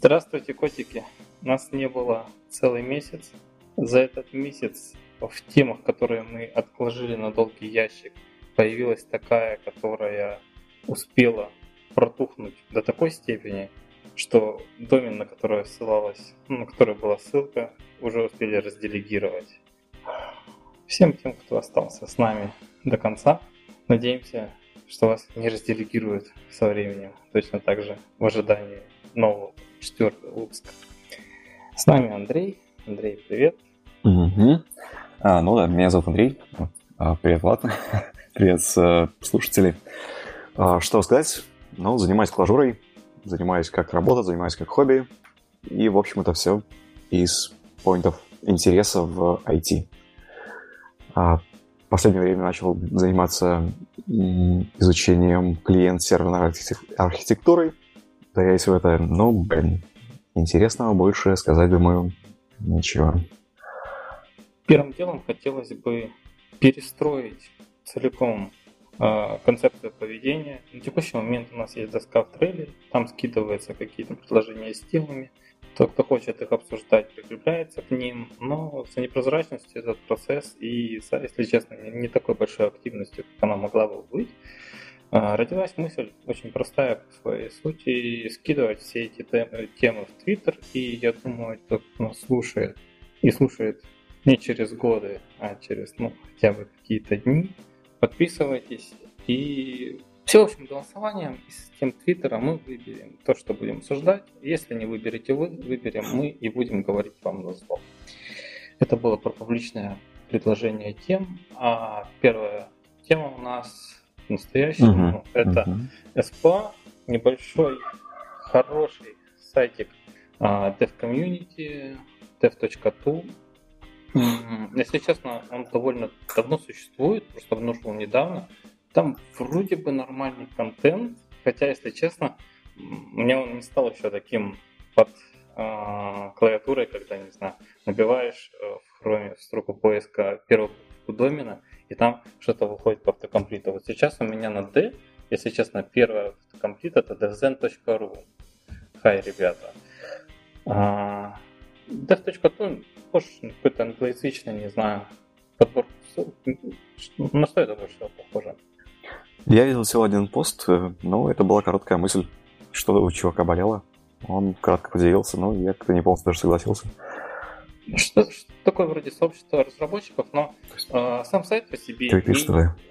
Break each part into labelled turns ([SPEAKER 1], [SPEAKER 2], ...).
[SPEAKER 1] Здравствуйте, котики. Нас не было целый месяц. За этот месяц в темах, которые мы отложили на долгий ящик, появилась такая, которая успела протухнуть до такой степени, что домен, на который ссылалась, ну, на который была ссылка, уже успели разделегировать. Всем тем, кто остался с нами до конца, надеемся, что вас не разделегируют со временем, точно так же в ожидании нового четвертого выпуска. С нами Андрей. Андрей, привет.
[SPEAKER 2] Угу. А, ну да, меня зовут Андрей. А, привет, Влад. привет, э, слушатели. А, что сказать? Ну, занимаюсь клажурой, занимаюсь как работа, занимаюсь как хобби. И, в общем, это все из поинтов интереса в IT. А в последнее время начал заниматься изучением клиент-серверной архитектурой. Ударяюсь в это, ну, блин, интересного больше сказать, думаю, ничего.
[SPEAKER 1] Первым делом хотелось бы перестроить целиком э, концепцию поведения. На текущий момент у нас есть доска в трейлере, там скидываются какие-то предложения с темами. Тот, кто хочет их обсуждать, прикрепляется к ним, но за непрозрачностью этот процесс и, если честно, не такой большой активностью, как она могла бы быть, родилась мысль очень простая по своей сути, скидывать все эти темы в Твиттер, и я думаю, кто нас слушает, и слушает не через годы, а через ну, хотя бы какие-то дни, подписывайтесь и все общим голосованием и с тем Твиттера мы выберем то, что будем обсуждать. Если не выберете вы, выберем мы и будем говорить вам на зло. Это было про публичное предложение тем. А первая тема у нас настоящая. Uh-huh. Это uh-huh. SPA, небольшой, хороший сайтик uh, Dev Community, dev.tu. Если честно, он довольно давно существует, просто обнаружил недавно. Там вроде бы нормальный контент, хотя, если честно, меня он не стал еще таким под э, клавиатурой, когда, не знаю, набиваешь э, в хроме в строку поиска букву домена, и там что-то выходит по автокомплиту. Вот сейчас у меня на D, если честно, первый автокомплит это devzen.ru. Хай, ребята. А, dev.tu похож на какой-то англоязычный, не знаю, подбор. На что это больше всего похоже?
[SPEAKER 2] Я видел всего один пост, э, но это была короткая мысль, что у чувака болело. Он кратко поделился, но я как-то не полностью даже согласился.
[SPEAKER 1] Что, что такое вроде сообщество разработчиков, но э, сам сайт по себе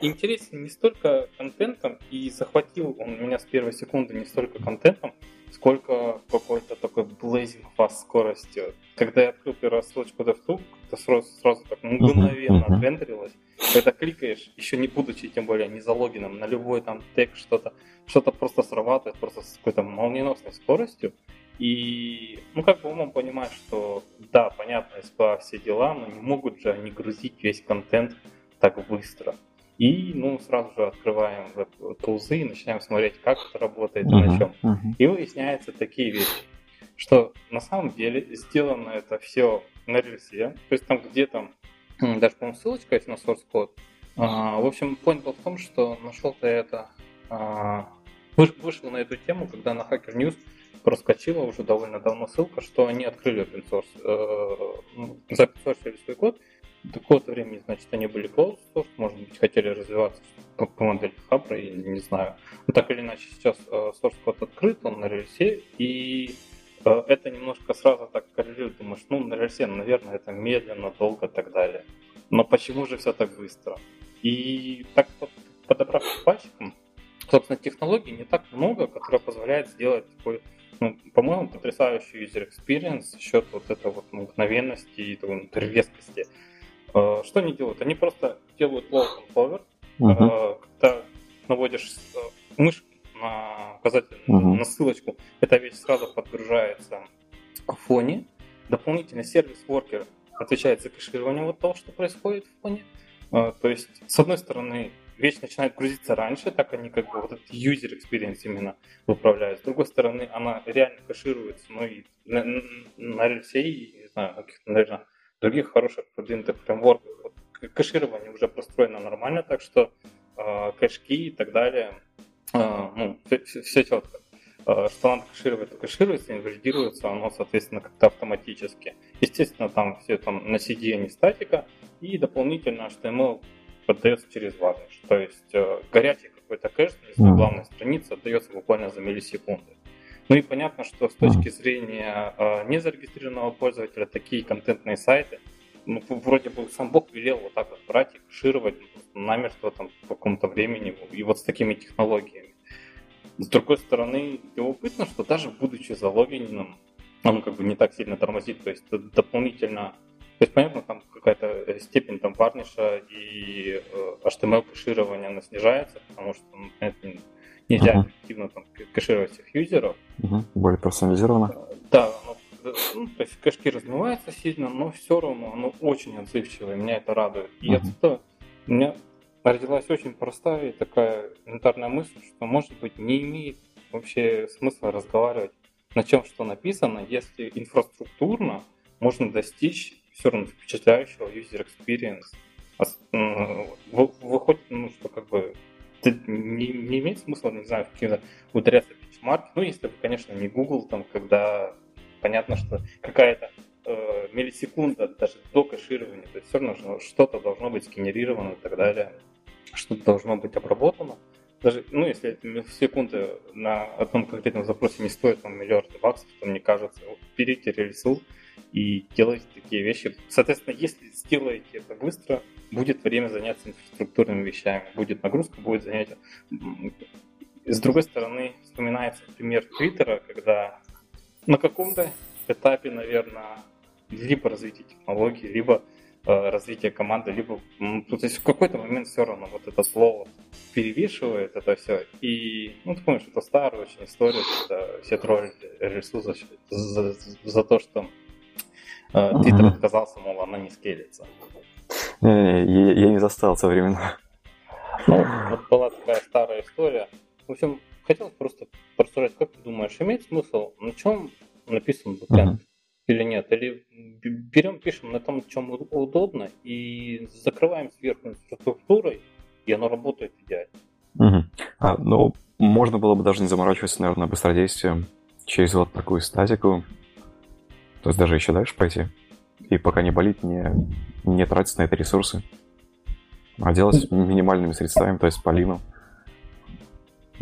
[SPEAKER 2] не,
[SPEAKER 1] интересен не столько контентом, и захватил он меня с первой секунды не столько контентом, сколько какой-то такой blazing fast скоростью. Когда я открыл первую ссылочку DevTube, это сразу, сразу так мгновенно uh-huh, uh-huh. Когда кликаешь, еще не будучи, тем более не залогином, на любой там тег что-то, что-то просто срабатывает просто с какой-то молниеносной скоростью. И, ну, как бы умом понимать, что, да, понятно, SPA все дела, но не могут же они грузить весь контент так быстро. И, ну, сразу же открываем веб-тулзы и начинаем смотреть, как это работает uh-huh, и на чем. Uh-huh. И выясняются такие вещи, что на самом деле сделано это все на рельсе, то есть там где-то, даже, по-моему, ссылочка есть на source code. А, в общем, point был в том, что нашел-то это, а, вышел на эту тему, когда на Hacker News проскочила уже довольно давно ссылка, что они открыли open source, э, ну, записали свой код, до какого-то времени, значит, они были closed source, может быть, хотели развиваться по, по модели Хабра, или не знаю. Но так или иначе, сейчас э, source код открыт, он на рельсе, и э, это немножко сразу так коррелирует, думаешь, ну, на рельсе, наверное, это медленно, долго и так далее. Но почему же все так быстро? И так подобрав пальчиком, собственно, технологий не так много, которые позволяют сделать такой ну, по-моему, потрясающий user experience за счет вот этой вот мгновенности и резкости. Э, что они делают? Они просто делают load and hover, uh-huh. когда наводишь э, мышь на указатель, uh-huh. на ссылочку, эта вещь сразу подгружается в фоне. Дополнительно сервис-воркер отвечает за кэширование вот того, что происходит в фоне. То есть, с одной стороны, вещь начинает грузиться раньше, так они как бы вот этот user experience именно выправляют. С другой стороны, она реально кэшируется, ну и на, на рельсе, и, не знаю, каких-то, наверное, других хороших продвинутых фреймворках. Вот, кэширование уже построено нормально, так что э, кэшки и так далее, э, ну, все, все четко. Э, что надо кэшировать, то кэшируется, инвалидируется оно, соответственно, как-то автоматически. Естественно, там все там на CD, а не статика, и дополнительно HTML подается через varnish. То есть э, горячий какой-то кэш на главной странице отдается буквально за миллисекунды. Ну и понятно, что с точки зрения э, незарегистрированного пользователя такие контентные сайты, ну, вроде бы сам Бог велел вот так вот брать и кэшировать ну, намертво там в каком-то времени и вот с такими технологиями. С другой стороны, любопытно, что даже будучи залогиненным, он как бы не так сильно тормозит, то есть дополнительно, то есть понятно, там какая-то степень там варниша и э, HTML кэширования она снижается, потому что ну, понятно, нельзя uh-huh. эффективно там кэшировать всех юзеров.
[SPEAKER 2] Uh-huh. Более персонализировано.
[SPEAKER 1] Да, ну, ну, то есть кэшки размываются сильно, но все равно оно очень отзывчивое, меня это радует. И uh-huh. отсюда у меня родилась очень простая и такая элементарная мысль, что, может быть, не имеет вообще смысла разговаривать на чем что написано, если инфраструктурно можно достичь все равно впечатляющего user experience. Выходит, ну, что как бы не, не имеет смысла, не знаю, какие-то ударяться в бенчмарки. Ну, если бы, конечно, не Google, там, когда понятно, что какая-то э, миллисекунда даже до кэширования, то есть все равно что-то должно быть сгенерировано и так далее что-то должно быть обработано. Даже, ну, если секунды на одном конкретном запросе не стоит там миллиарды баксов, то мне кажется, берите рельсу и делайте такие вещи. Соответственно, если сделаете это быстро, будет время заняться инфраструктурными вещами, будет нагрузка, будет занятие. С другой стороны, вспоминается пример Твиттера, когда на каком-то этапе, наверное, либо развития технологий, либо Э, развитие команды, либо ну, то есть в какой-то момент все равно вот это слово перевешивает это все. И, ну, ты помнишь, это старая очень история, когда все троллили Рельсу за, за, за то, что Твиттер uh-huh. отказался, мол, она не скелится.
[SPEAKER 2] Я, я не застал со времена.
[SPEAKER 1] Ну, вот была такая старая история. В общем, хотелось просто порассуждать, как ты думаешь, имеет смысл, на чем написан бэкэнд? Uh-huh или нет? Или берем, пишем на том, чем удобно, и закрываем сверху инфраструктурой, и оно работает идеально.
[SPEAKER 2] Угу. А, ну, можно было бы даже не заморачиваться, наверное, быстродействием через вот такую статику. То есть даже еще дальше пойти. И пока не болит, не, не тратить на это ресурсы. А делать минимальными средствами, то есть по lean'у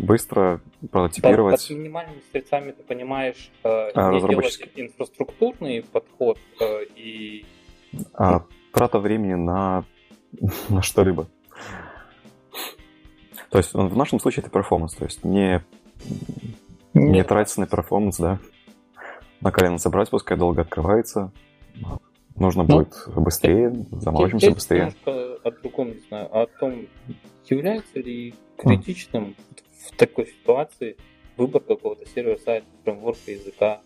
[SPEAKER 2] быстро прототипировать.
[SPEAKER 1] Под, под минимальными средствами ты понимаешь, э, а, делать инфраструктурный подход э, и...
[SPEAKER 2] А, трата времени на, на что-либо. То есть в нашем случае это performance, то есть не, не Нет. тратиться на performance, да. На колено собрать, пускай долго открывается. Нужно ну, будет быстрее, заморочимся быстрее.
[SPEAKER 1] о другом, не знаю, о том, является ли критичным в такой ситуации выбор какого-то сервер-сайта, фреймворка, языка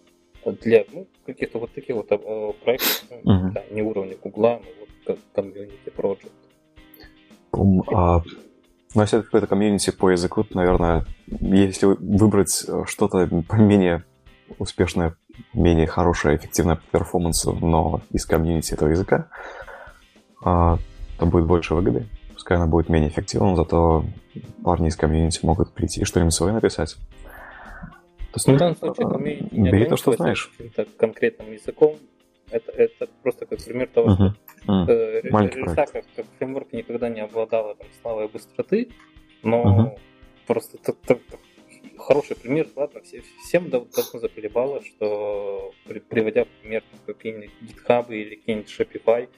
[SPEAKER 1] для ну, каких-то вот таких вот э, проектов, uh-huh. да, не уровня Гугла, но вот как комьюнити project.
[SPEAKER 2] Um, а, ну, если это какой-то комьюнити по языку, то, наверное, если выбрать э, что-то менее успешное, менее хорошее, эффективное по перформансу, но из комьюнити этого языка, а, то будет больше выгоды. Пускай она будет менее эффективна, зато парни из комьюнити могут прийти и что-нибудь свое написать.
[SPEAKER 1] То есть, в данном случае комьюнити не
[SPEAKER 2] бери то, что знаешь.
[SPEAKER 1] каким-то конкретным языком. Это, это просто как пример того, uh-huh. что uh-huh. Э, Рельса как, как фреймворк никогда не обладала там, славой быстроты, но uh-huh. просто так, так, так, хороший пример, ладно, все, всем давно заколебало, что приводя пример какие-нибудь GitHub или какие-нибудь Shopify,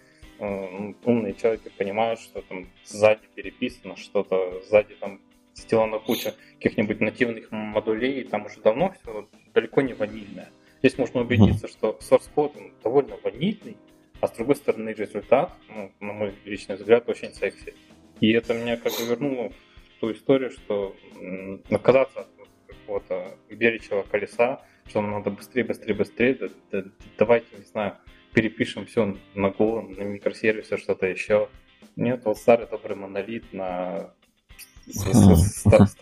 [SPEAKER 1] Э, умные человеки понимают, что там сзади переписано что-то, сзади там сделана куча каких-нибудь нативных модулей, и там уже давно все далеко не ванильное. Здесь можно убедиться, что source code довольно ванильный, а с другой стороны результат, ну, на мой личный взгляд, очень секси. И это меня как бы вернуло в ту историю, что наказаться от какого-то беречего колеса, что нам надо быстрее, быстрее, быстрее, да, да, давайте, не знаю, перепишем все на Go, на микросервисы, что-то еще. Нет, вот старый добрый монолит на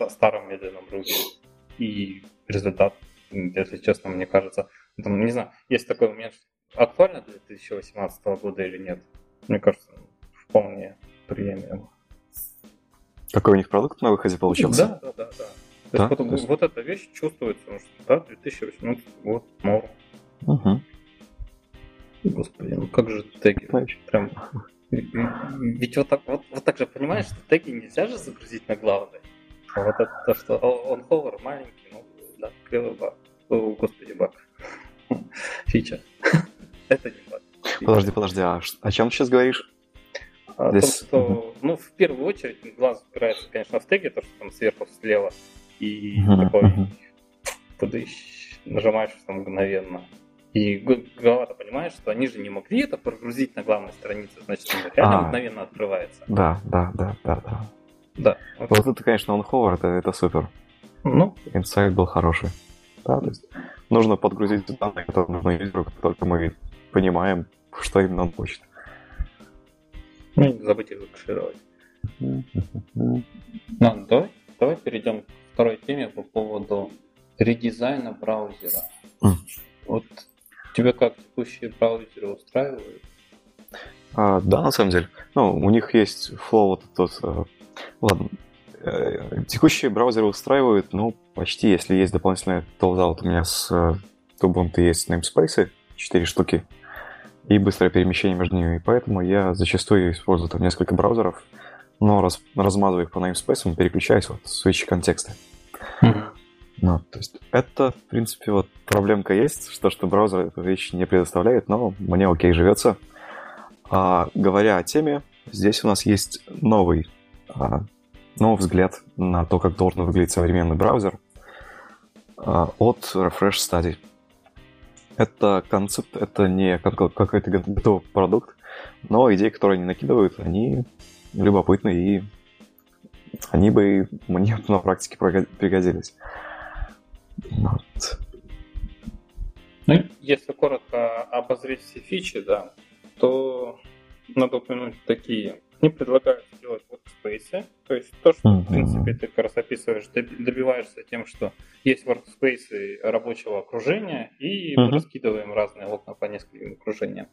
[SPEAKER 1] старом медленном Ruby. И результат, если честно, мне кажется, там, не знаю, есть такой момент, актуально для 2018 года или нет? Мне кажется, вполне приемлемо.
[SPEAKER 2] Какой у них продукт на выходе получился?
[SPEAKER 1] Да, да, да, да. То есть, вот, есть... вот эта вещь чувствуется, что да, 2018 год, норм.
[SPEAKER 2] Угу.
[SPEAKER 1] Господи, ну как же теги? Прям ведь вот так, вот, вот так же понимаешь, что теги нельзя же загрузить на главный. А вот это то, что он ховер маленький, ну да, клевый баг. О, господи, баг. Фича. это не баг.
[SPEAKER 2] Подожди, подожди, а о чем ты сейчас говоришь?
[SPEAKER 1] О Здесь... том, что, ну, в первую очередь, глаз упирается, конечно, в теге, то, что там сверху слева, и uh-huh, такой, uh-huh. подыщ, нажимаешь там мгновенно. И голова-то понимает, что они же не могли это прогрузить на главной странице, значит, он реально а, мгновенно открывается.
[SPEAKER 2] Да, да, да, да, да.
[SPEAKER 1] Да.
[SPEAKER 2] Вот, вот это, конечно, он ховер, это, это супер.
[SPEAKER 1] Ну.
[SPEAKER 2] Инсайт был хороший. Да, то есть нужно подгрузить данные, которые нужны юзеру, как только мы понимаем, что именно он хочет.
[SPEAKER 1] Ну не забыть их закашировать. Ну, давай, давай перейдем к второй теме по поводу редизайна браузера. Mm. Вот Тебя как текущие браузеры устраивают?
[SPEAKER 2] А, да, на самом деле. Ну, у них есть флоу вот тот... Э, ладно, э, текущие браузеры устраивают, ну, почти, если есть дополнительная толза. Вот у меня с э, Ubuntu есть namespace, 4 штуки, и быстрое перемещение между ними. И поэтому я зачастую использую там несколько браузеров, но раз, размазываю их по namespace, переключаюсь вот в свечи контекста. Mm-hmm. Ну, то есть это, в принципе, вот проблемка есть, что, что браузер эту вещь не предоставляет, но мне окей живется. А, говоря о теме, здесь у нас есть новый, а, новый взгляд на то, как должен выглядеть современный браузер а, от Refresh Study. Это концепт, это не какой-то готовый продукт, но идеи, которые они накидывают, они любопытны и они бы мне на практике пригодились.
[SPEAKER 1] Вот. Ну, если коротко обозреть все фичи, да, то надо упомянуть такие. Они предлагают сделать workspace, то есть то, что, в принципе, ты как раз описываешь, добиваешься тем, что есть workspace рабочего окружения, и мы раскидываем разные окна по нескольким окружениям.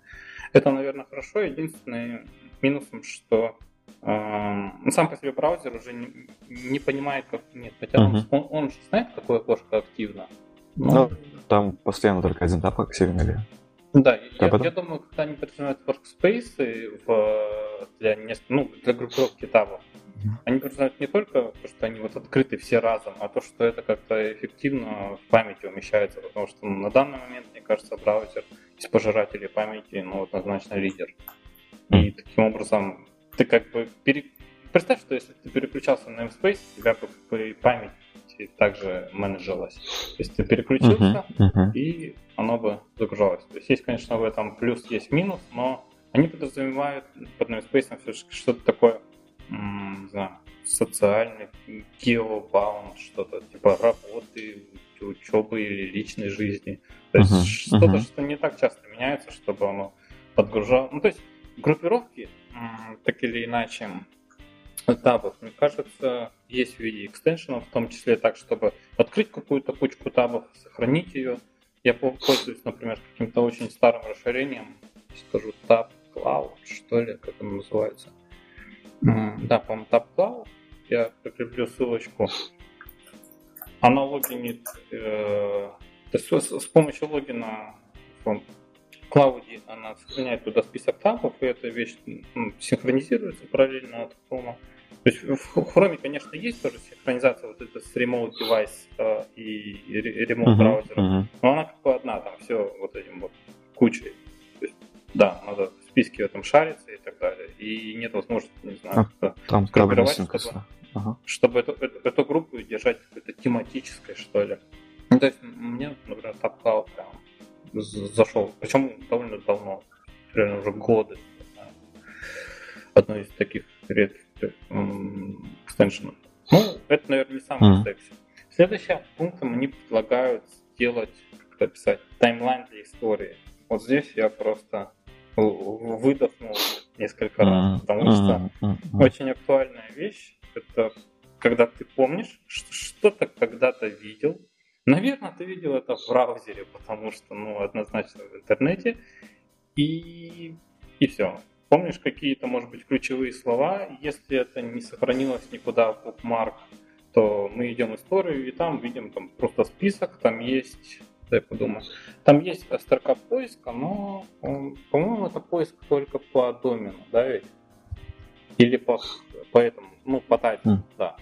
[SPEAKER 1] Это, наверное, хорошо. Единственный минусом, что сам по себе браузер уже не, не понимает, как нет. Хотя uh-huh. он, он же знает, какое окошко активно.
[SPEAKER 2] Но... Ну, там постоянно только один тап активен или...
[SPEAKER 1] Да, я, я думаю, когда они подразумевают workspace в, для, ну, для группировки табов, uh-huh. они подразумевают не только то, что они вот открыты все разом, а то, что это как-то эффективно в памяти умещается, потому что ну, на данный момент, мне кажется, браузер из пожирателей памяти, ну, однозначно лидер. И таким образом ты как бы пере... Представь, что если ты переключался на namespace, у тебя как бы память также менеджерилась. То есть ты переключился, uh-huh, uh-huh. и оно бы загружалось. То есть есть, конечно, в этом плюс, есть минус, но они подразумевают под namespace все-таки что-то такое, не знаю, социальный, geobound, что-то типа работы, учебы или личной жизни. То есть uh-huh, что-то, uh-huh. что не так часто меняется, чтобы оно подгружало. Ну, то есть группировки так или иначе табов, мне кажется, есть в виде экстеншенов, в том числе так, чтобы открыть какую-то кучку табов, сохранить ее. Я пользуюсь, например, каким-то очень старым расширением, скажу Tab Cloud, что ли, как оно называется. Да, по-моему, Tab Cloud. Я прикреплю ссылочку. Оно логинит, э, то есть с, с помощью логина клауде она сохраняет туда список табов, и эта вещь ну, синхронизируется параллельно от Chrome. То есть в Chrome, конечно, есть тоже синхронизация вот это с Remote Device э, и Remote uh-huh, браузером, uh-huh. но она как бы одна, там все вот этим вот кучей. То есть, да, надо в списке в этом шариться и так далее. И нет возможности, не знаю,
[SPEAKER 2] а, там группировать, чтобы,
[SPEAKER 1] ага. чтобы эту, эту, эту группу держать какой-то тематической, что ли. Ну, то есть мне, например, TapCloud прям зашел, причем довольно давно, реально уже годы. Одно из таких редких экстеншенов. Ну, это, наверное, не самый секси. Следующим пунктом они предлагают сделать, как это описать, таймлайн для истории. Вот здесь я просто выдохнул несколько раз, потому что очень актуальная вещь это когда ты помнишь, что что-то когда-то видел, Наверное, ты видел это в браузере, потому что, ну, однозначно в интернете. И, и все. Помнишь какие-то, может быть, ключевые слова? Если это не сохранилось никуда в bookmark, то мы идем историю, и там видим там просто список, там есть, дай подумаю, там есть строка поиска, но, по-моему, это поиск только по домену, да, ведь? Или по, по этому, ну, по тайтлу, mm. да.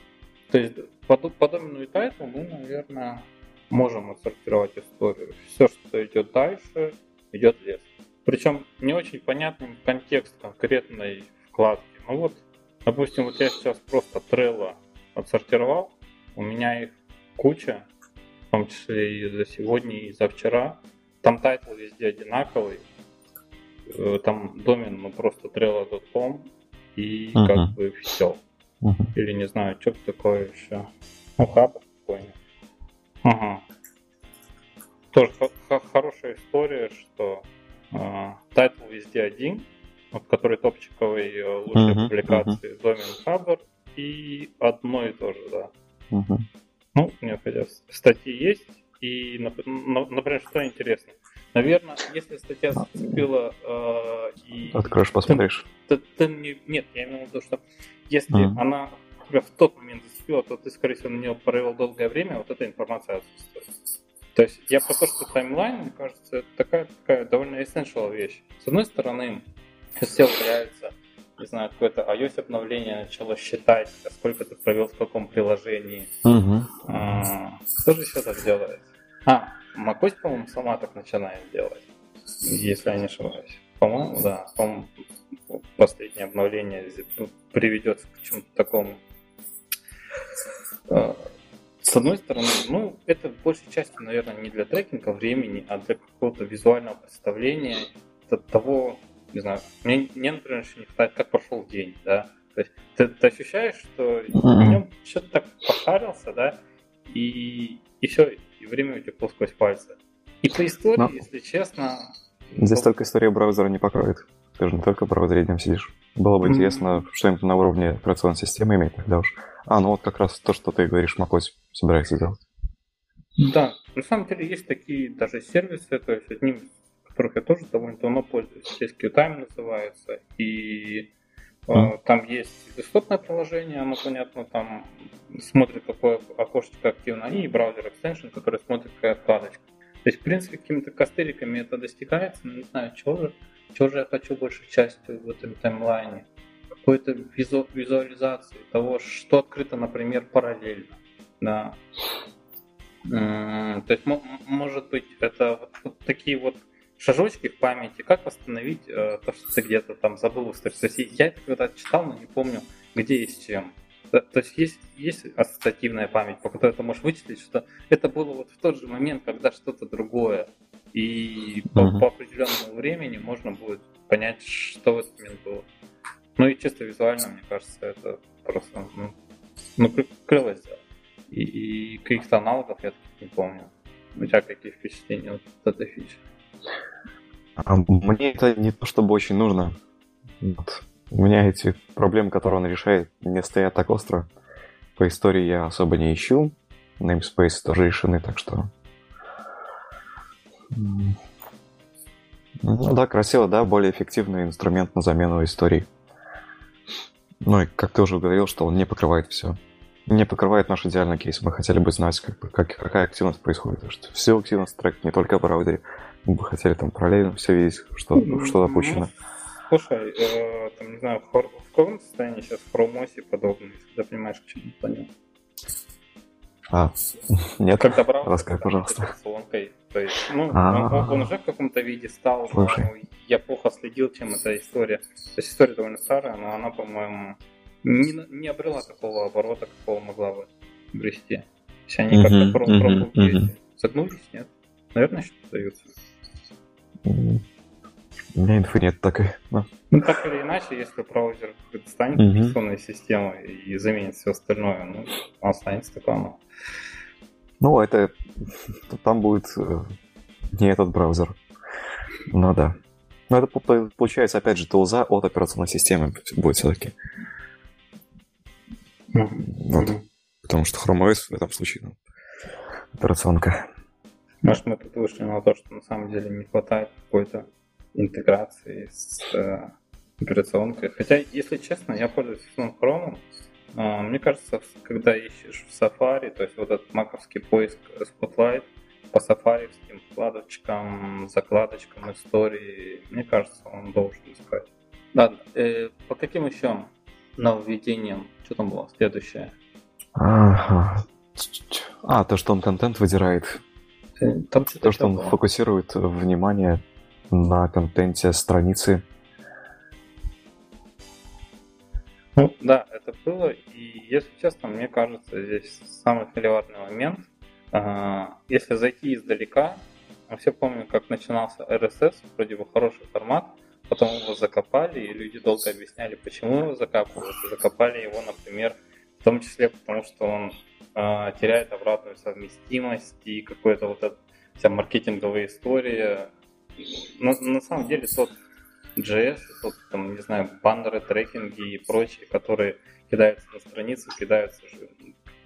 [SPEAKER 1] То есть по, по домену и title у мы, наверное, можем отсортировать историю. Все, что идет дальше, идет лесом. Причем не очень понятным контекст конкретной вкладки. Ну вот, допустим, вот я сейчас просто Trello отсортировал, у меня их куча, в том числе и за сегодня, и за вчера. Там title везде одинаковый, э, там домен, ну просто trello.com, и uh-huh. как бы все. Uh-huh. Или не знаю, что такое еще. Ну, хабр какой-нибудь. Ага. Тоже хорошая история, что э, title везде один, вот, который топчиковый э, лучшие uh-huh, публикации, uh-huh. домен хабр, и одно и то же, да. Uh-huh. Ну, меня хотя статьи есть, и, например, что интересно. Наверное, если статья зацепила э, и...
[SPEAKER 2] Откроешь, посмотришь.
[SPEAKER 1] Ты, ты, ты не, нет, я имею в виду, что если uh-huh. она тебя в тот момент зацепила, то ты, скорее всего, на нее провел долгое время, вот эта информация отсутствует. То есть я про то, что таймлайн, мне кажется, это такая, такая довольно essential вещь. С одной стороны, все появится, не знаю, какое-то iOS обновление начало считать, сколько ты провел в каком приложении.
[SPEAKER 2] Угу.
[SPEAKER 1] А, кто же еще так делает? А, macOS, по-моему, сама так начинает делать, если я не ошибаюсь. По-моему, да. По-моему, последнее обновление приведет к чему-то такому. С одной стороны, ну, это в большей части, наверное, не для трекинга времени, а для какого-то визуального представления того, не знаю, мне, мне например, еще не хватает, как прошел день, да. То есть ты, ты ощущаешь, что в нем что-то так пошарился, да, и, и все, и время утекло сквозь пальцы. И по истории, Но... если честно...
[SPEAKER 2] Здесь то... только история браузера не покроет. Ты же не только в браузере днем сидишь. Было бы mm-hmm. интересно что-нибудь на уровне операционной системы иметь тогда уж. А, ну вот как раз то, что ты говоришь, macOS собирается сделать.
[SPEAKER 1] Да, на самом деле есть такие даже сервисы, то есть одним из которых я тоже довольно давно пользуюсь, SQTime называется, и mm. там есть десктопное приложение, оно, понятно, там смотрит какое окошечко активно, и браузер extension, который смотрит какая вкладочка. То есть, в принципе, какими-то костыликами это достигается, но не знаю, чего же, чего же я хочу большей частью в этом таймлайне какой-то визу, визуализации того, что открыто, например, параллельно. Да. То есть, может быть, это вот, такие вот шажочки в памяти, как восстановить э, то, что ты где-то там забыл есть я это когда читал, но не помню, где и с чем. То, то есть есть, есть ассоциативная память, по которой ты можешь вычислить, что это было вот в тот же момент, когда что-то другое. И uh-huh. по, по определенному времени можно будет понять, что в этот момент было. Ну и чисто визуально, мне кажется, это просто, ну, ну крыло сделать. И, и каких-то аналогов я таких не помню. У тебя какие впечатления от этой фичи?
[SPEAKER 2] А мне это не то чтобы очень нужно. Вот. У меня эти проблемы, которые он решает, не стоят так остро. По истории я особо не ищу. Namespace тоже решены, так что... Ну да, красиво, да, более эффективный инструмент на замену истории. Ну и как ты уже говорил, что он не покрывает все. Не покрывает наш идеальный кейс. Мы хотели бы знать, как, как, какая активность происходит. Что все активность трек не только в браузере. Мы бы хотели там параллельно все видеть, что, что допущено.
[SPEAKER 1] Слушай, э, там, не знаю, в, каком состоянии сейчас в Chrome подобный, если ты понимаешь, к чему клоню?
[SPEAKER 2] А, нет,
[SPEAKER 1] Когда брал,
[SPEAKER 2] расскажи, пожалуйста.
[SPEAKER 1] Операционкой, то есть, ну, он, он уже в каком-то виде стал, Слушай. но я плохо следил, чем эта история. То есть история довольно старая, но она, по-моему, не, не обрела такого оборота, какого могла бы обрести. То есть они как-то про, uh-huh. Загнулись, нет? Наверное, что-то даются.
[SPEAKER 2] У меня инфы нет такой.
[SPEAKER 1] Но... Ну, так или иначе, если браузер станет uh-huh. операционной системой и заменит все остальное, ну, он останется такой.
[SPEAKER 2] Ну, это... Там будет э, не этот браузер. Ну да. Но это получается, опять же, тулза от операционной системы будет все-таки. Mm-hmm. Вот. Потому что Chrome OS в этом случае ну, операционка.
[SPEAKER 1] Может, мы тут вышли на то, что на самом деле не хватает какой-то интеграции с э, операционкой. Хотя, если честно, я пользуюсь Chrome, А, мне кажется, когда ищешь в Safari, то есть вот этот маковский поиск Spotlight по сафариевским вкладочкам, закладочкам истории, мне кажется, он должен искать. Ладно, э, по каким еще нововведениям? Что там было следующее?
[SPEAKER 2] Ага. А, то, что он контент выдирает.
[SPEAKER 1] Э, там
[SPEAKER 2] то, что он было. фокусирует внимание на контенте страницы.
[SPEAKER 1] Ну, да, это было. И, если честно, мне кажется, здесь самый холиварный момент. А, если зайти издалека, мы все помним, как начинался RSS, вроде бы хороший формат, потом его закопали, и люди долго объясняли, почему его закапывают. И закопали его, например, в том числе потому, что он э, теряет обратную совместимость и какой-то вот эта вся маркетинговая история. Но на самом деле тот JS, тот, там, не знаю, баннеры, трекинги и прочие, которые кидаются на страницу, кидаются же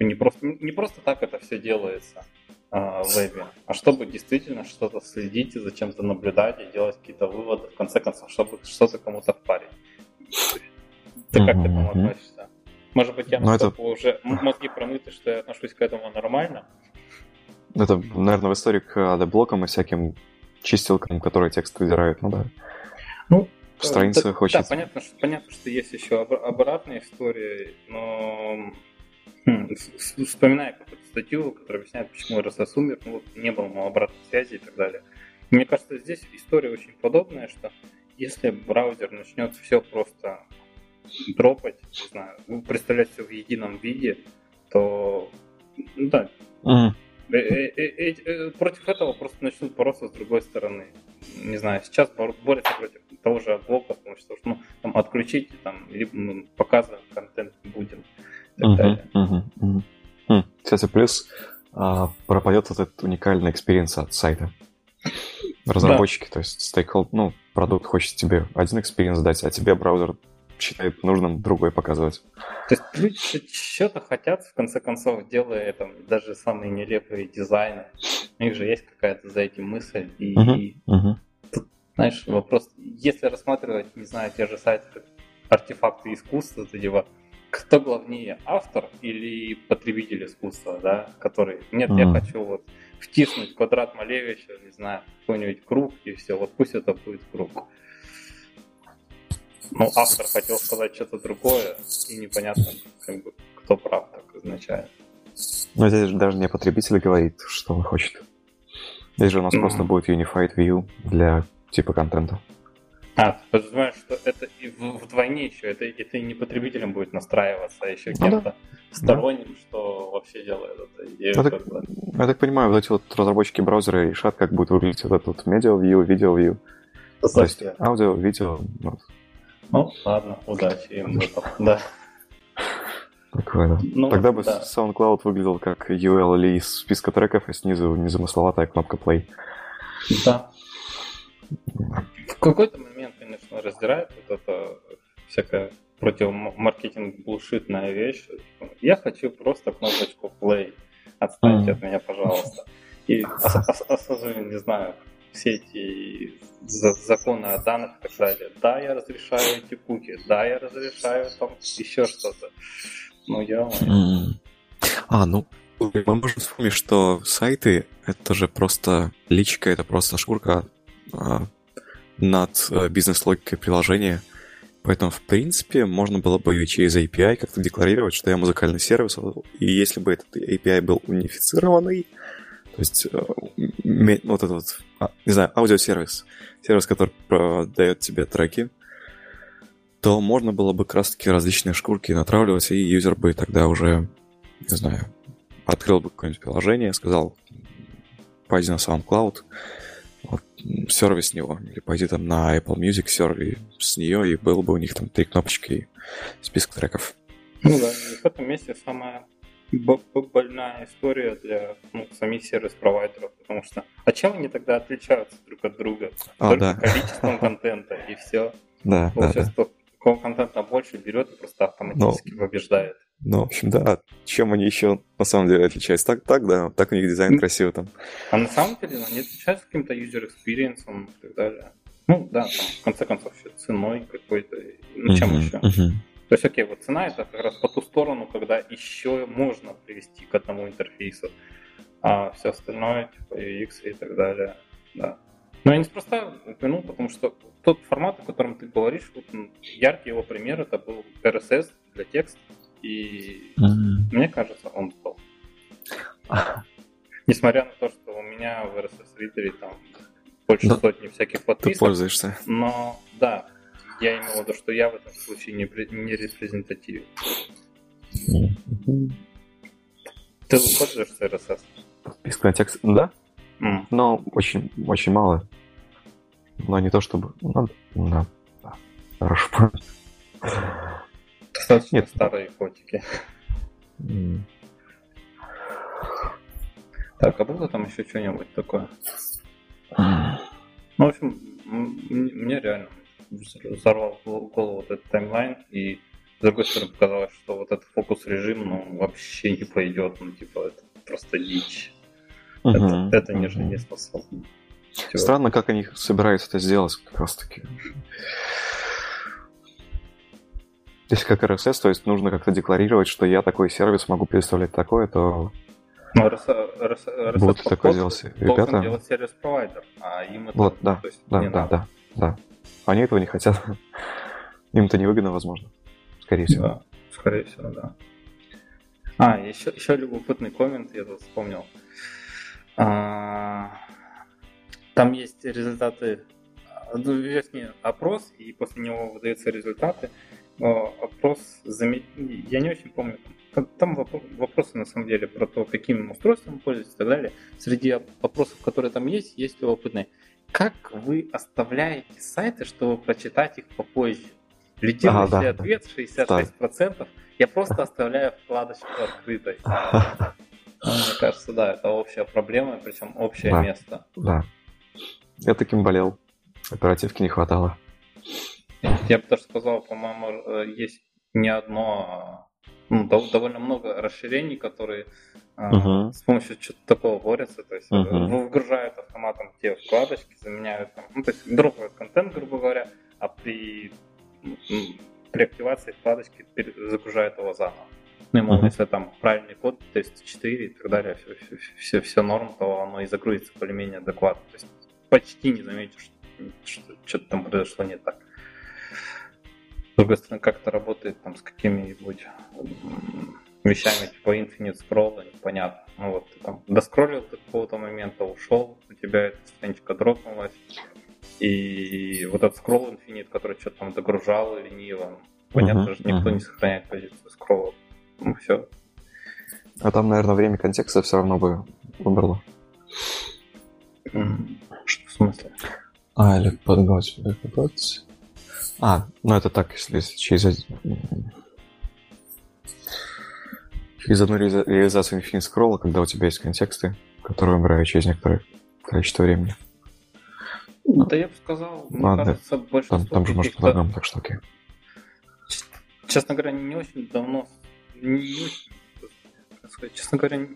[SPEAKER 1] не просто, не просто так это все делается э, в вебе, а чтобы действительно что-то следить и за чем-то наблюдать и делать какие-то выводы, в конце концов, чтобы что-то кому-то впарить. Ты как к этому относишься? Может быть, я ну, это... уже мозги промыты, что я отношусь к этому нормально?
[SPEAKER 2] Это, наверное, в истории к AD-блокам и всяким чистилкам, которые текст выдирают, ну да.
[SPEAKER 1] Ну,
[SPEAKER 2] в страницах да, очень...
[SPEAKER 1] Да, понятно, что, понятно, что есть еще обратная история, но хм, вспоминая какую-то статью, которая объясняет, почему RSS умер, ну, вот не было ему обратной связи и так далее. Мне кажется, здесь история очень подобная, что если браузер начнет все просто дропать, не знаю, представлять все в едином виде, то, ну да, мм. Против этого просто начнут бороться с другой стороны. Не знаю, сейчас борются против того же адблока, потому что ну, там отключите, там, либо ну, показываем контент будем.
[SPEAKER 2] Uh-huh. Кстати, плюс а, пропадет этот уникальный experience от сайта. Разработчики, то есть stakeholder, ну, продукт хочет тебе один experience дать, а тебе браузер считает нужным другой показывать.
[SPEAKER 1] То есть люди что-то хотят, в конце концов, делая там даже самые нелепые дизайны. У них же есть какая-то за этим мысль. И uh-huh, uh-huh. тут, знаешь, вопрос, если рассматривать, не знаю, те же сайты, как артефакты искусства, то типа, кто главнее, автор или потребитель искусства, да, который, нет, uh-huh. я хочу вот втиснуть квадрат Малевича, не знаю, какой-нибудь круг, и все, вот пусть это будет круг ну, автор хотел сказать что-то другое, и непонятно, как бы, кто прав так изначально.
[SPEAKER 2] Ну, здесь же даже не потребитель говорит, что он хочет. Здесь же у нас mm-hmm. просто будет Unified View для типа контента.
[SPEAKER 1] А, ты подразумеваешь, что это и вдвойне еще, это, это и не потребителем будет настраиваться, а еще ну, кем-то да. сторонним, да. что вообще делает это.
[SPEAKER 2] Я, я, так, я так понимаю, вот эти вот разработчики браузера решат, как будет выглядеть вот этот вот медиа view, видео view. То есть аудио, видео, вот,
[SPEAKER 1] ну, ладно, удачи им в этом, да.
[SPEAKER 2] Прикольно. Ну, Тогда бы да. SoundCloud выглядел как URL из списка треков, и снизу незамысловатая кнопка play.
[SPEAKER 1] Да. В какой-то момент, конечно, раздирает вот это всякая противомаркетинг булшитная вещь. Я хочу просто кнопочку play. Отстаньте mm. от меня, пожалуйста. И особенно, не знаю, все эти законы о данных и так далее. Да, я разрешаю эти куки, да, я разрешаю там еще что-то. Ну, я...
[SPEAKER 2] А, ну, мы можем вспомнить, что сайты — это же просто личка, это просто шкурка а, над а, бизнес-логикой приложения. Поэтому, в принципе, можно было бы через API как-то декларировать, что я музыкальный сервис, и если бы этот API был унифицированный, то есть э, вот этот вот, а, не знаю, аудиосервис, сервис, который дает тебе треки, то можно было бы как раз-таки различные шкурки натравливать, и юзер бы тогда уже, не знаю, открыл бы какое-нибудь приложение, сказал, пойди на SoundCloud, вот, сервис с него, или пойди там на Apple Music сервис с нее, и было бы у них там три кнопочки и список треков.
[SPEAKER 1] Ну да, и в этом месте самое больная история для ну, самих сервис-провайдеров, потому что а чем они тогда отличаются друг от друга? А, Только да. количеством контента и все.
[SPEAKER 2] Да,
[SPEAKER 1] да, да. какого контента больше берет и просто автоматически Но... побеждает.
[SPEAKER 2] Ну, в общем, да. Чем они еще на самом деле отличаются? Так, так, да. Так у них дизайн красивый там.
[SPEAKER 1] А на самом деле они отличаются каким-то user experience и так далее. Ну, да, там, в конце концов, ценой какой-то. Ну, чем еще? То есть, окей, вот цена это как раз по ту сторону, когда еще можно привести к одному интерфейсу, а все остальное, типа UX и так далее, да. Но я неспроста упомянул, потому что тот формат, о котором ты говоришь, вот яркий его пример, это был RSS для текста, и mm-hmm. мне кажется, он был. Несмотря на то, что у меня в RSS Reader там больше да. сотни всяких подписок.
[SPEAKER 2] Ты пользуешься.
[SPEAKER 1] Но да, я имел в виду, что я в этом случае не, не репрезентативен. Ты пользуешься RSS?
[SPEAKER 2] Текст, да? Mm. Но очень, очень мало. Но не то чтобы... Ну, да. Хорошо.
[SPEAKER 1] Достаточно Нет. старые котики.
[SPEAKER 2] Mm.
[SPEAKER 1] Так, а было там еще что-нибудь такое? Mm. Ну, в общем, мне реально взорвал голову вот этот таймлайн, и с другой стороны показалось, что вот этот фокус-режим, ну, вообще не пойдет, ну, типа, это просто дичь. Угу, это, это не жизнеспособно.
[SPEAKER 2] Странно, как они собираются это сделать как раз таки. Если как RSS, то есть нужно как-то декларировать, что я такой сервис могу предоставлять такое, то
[SPEAKER 1] ну, RSS, RSS
[SPEAKER 2] будут такое делать ребята.
[SPEAKER 1] делать сервис-провайдер, а им это
[SPEAKER 2] вот, да, есть, да, да, надо. да, да. Они этого не хотят. Им это невыгодно, возможно. Скорее всего.
[SPEAKER 1] Да, скорее всего, да. А, еще, еще любопытный коммент, я тут вспомнил. А, там есть результаты, ну, вернее, опрос, и после него выдаются результаты. Опрос, я не очень помню, там вопросы на самом деле про то, каким устройством пользуетесь и так далее. Среди вопросов, которые там есть, есть любопытные. Как вы оставляете сайты, чтобы прочитать их попозже? Лидирующий ага, да, ответ 66%. Да. Я просто оставляю вкладочку открытой. Ну, мне кажется, да, это общая проблема, причем общее
[SPEAKER 2] да,
[SPEAKER 1] место.
[SPEAKER 2] Да. Я таким болел. Оперативки не хватало.
[SPEAKER 1] Я бы даже сказал, по-моему, э, есть не одно, а, ну, довольно много расширений, которые uh-huh. с помощью чего-то такого борются. То есть uh-huh. выгружают автоматом те вкладочки, заменяют там, ну, то есть дропают контент, грубо говоря, а при, при активации вкладочки загружают его заново. Ну, и, uh-huh. если там правильный код, 304 и так далее, все, все, все, все норм, то оно и загрузится более-менее адекватно. То есть почти не заметишь, что что-то там произошло не так. Другой стороны, как это работает там с какими-нибудь вещами типа Infinite Scroll, непонятно. Ну вот ты там доскроллил до какого-то момента, ушел, у тебя эта страничка дропнулась, и вот этот scroll Infinite, который что-то там догружал лениво, понятно uh-huh, же, никто uh-huh. не сохраняет позицию скролла. Ну, все.
[SPEAKER 2] А там, наверное, время контекста все равно бы выбрало.
[SPEAKER 1] Что в смысле?
[SPEAKER 2] А, или подготовить. А, ну это так, если через через одну реализацию Infinite Scroll, когда у тебя есть контексты, которые выбирают через некоторое количество времени.
[SPEAKER 1] Ну, да я бы сказал, мне Ладно, кажется, больше
[SPEAKER 2] там, там же может по-другому, так что окей.
[SPEAKER 1] Честно говоря, не очень давно не очень, сказать, честно говоря,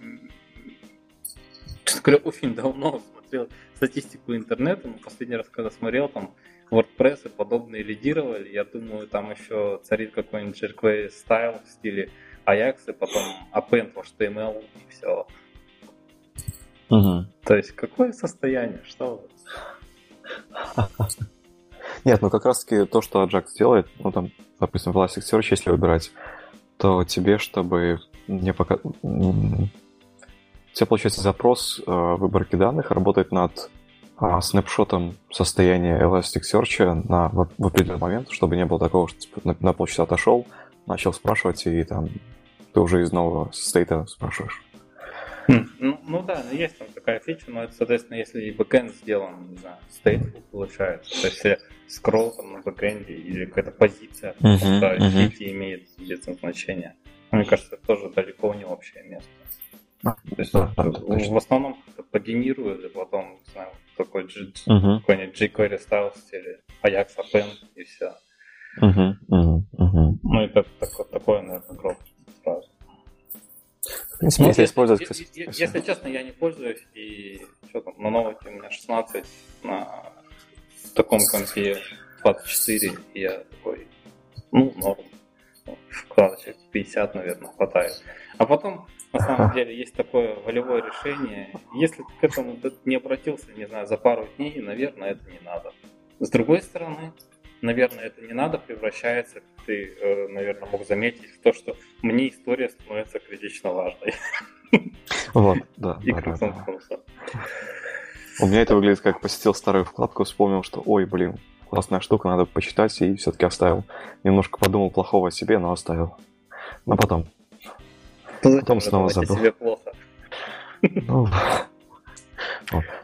[SPEAKER 1] честно говоря, очень давно смотрел статистику интернета, но последний раз, когда смотрел, там WordPress и подобные лидировали, я думаю, там еще царит какой-нибудь jQuery стайл в стиле Ajax, и потом append в HTML и все.
[SPEAKER 2] Угу.
[SPEAKER 1] То есть, какое состояние? Что
[SPEAKER 2] Нет, ну как раз таки то, что Ajax делает, ну там, допустим, в Elasticsearch, если выбирать то тебе, чтобы не пока... У тебя, получается, запрос э, выборки данных работает над а, снапшотом состояния Elasticsearch на, в, в определенный момент, чтобы не было такого, что типа, на, на полчаса отошел, начал спрашивать, и там ты уже из нового state а спрашиваешь.
[SPEAKER 1] Хм, ну, ну да, есть там такая фича, но это, соответственно, если и бэкэнд сделан, не знаю, stateful получается. То есть если скролл там на бэкэнде или какая-то позиция uh-huh, uh-huh. сети имеет без значения. Мне кажется, это тоже далеко не общее место. А, То есть да, да, в, в основном пагинируют, и потом, не знаю, такой uh-huh. какой-нибудь jQuery style в стиле Ajax append и все.
[SPEAKER 2] Uh-huh, uh-huh, uh-huh.
[SPEAKER 1] Ну и так, так, такое, наверное, гроб сразу.
[SPEAKER 2] В принципе, ну, если, если использовать...
[SPEAKER 1] Если, если, если честно, я не пользуюсь, и что там, на новоте у меня 16, на таком компе 24, и я такой, ну, норм. вкладочек 50, наверное, хватает. А потом, на самом деле, есть такое волевое решение. Если ты к этому не обратился, не знаю, за пару дней, наверное, это не надо. С другой стороны, наверное, это не надо превращается, ты, э, наверное, мог заметить, в то, что мне история становится критично важной.
[SPEAKER 2] Вот, да. И да, да, да. У меня это выглядит как посетил старую вкладку, вспомнил, что ой, блин, классная штука, надо почитать, и все-таки оставил. Немножко подумал плохого о себе, но оставил. Но потом.
[SPEAKER 1] Потом снова забыл. Себе плохо.
[SPEAKER 2] Ну.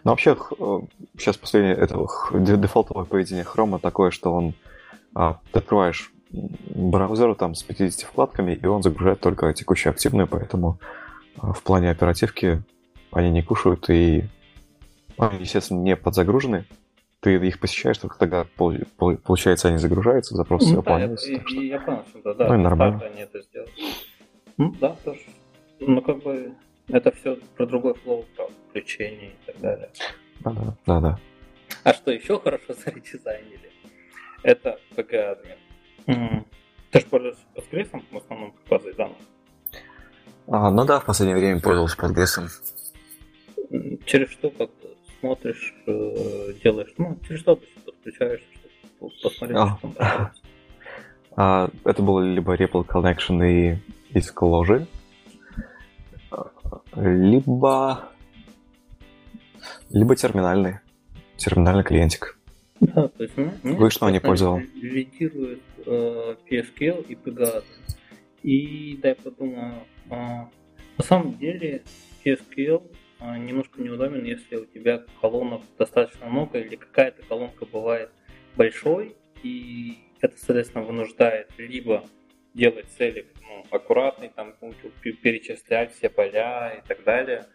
[SPEAKER 2] Но вообще, сейчас последнее, это дефолтовое поведение хрома такое, что он, а, ты открываешь браузер там с 50 вкладками, и он загружает только текущие активные, поэтому а, в плане оперативки они не кушают, и они, естественно, не подзагружены. Ты их посещаешь, только тогда, получается, они загружаются, запросы ну, выполняются.
[SPEAKER 1] Да, я, что... я понял, что да, ну, и
[SPEAKER 2] нормально.
[SPEAKER 1] они это сделают. Ну, да, тоже. Ну, как бы, это все про другой флоу, про включение и так далее.
[SPEAKER 2] Да, да, да, да.
[SPEAKER 1] А что еще хорошо заредизайнили? Это PG-админ. Mm-hmm. Ты же пользуешься Postgres в основном как базой данных?
[SPEAKER 2] А, ну да, в последнее время пользовался Postgres.
[SPEAKER 1] Через что как смотришь, э, делаешь? Ну, через что ты подключаешься, чтобы посмотреть, а. что там
[SPEAKER 2] а, Это было либо REPL Connection и из ложи, либо либо терминальный, терминальный клиентик.
[SPEAKER 1] Да, то есть, ну,
[SPEAKER 2] Вы что не пользовал?
[SPEAKER 1] Лидирует э, PSQL и PGA. И дай подумаю, э, на самом деле PSQL э, немножко неудобен, если у тебя колонок достаточно много или какая-то колонка бывает большой, и это, соответственно, вынуждает либо делать целик ну, аккуратный, там перечислять все поля и так далее,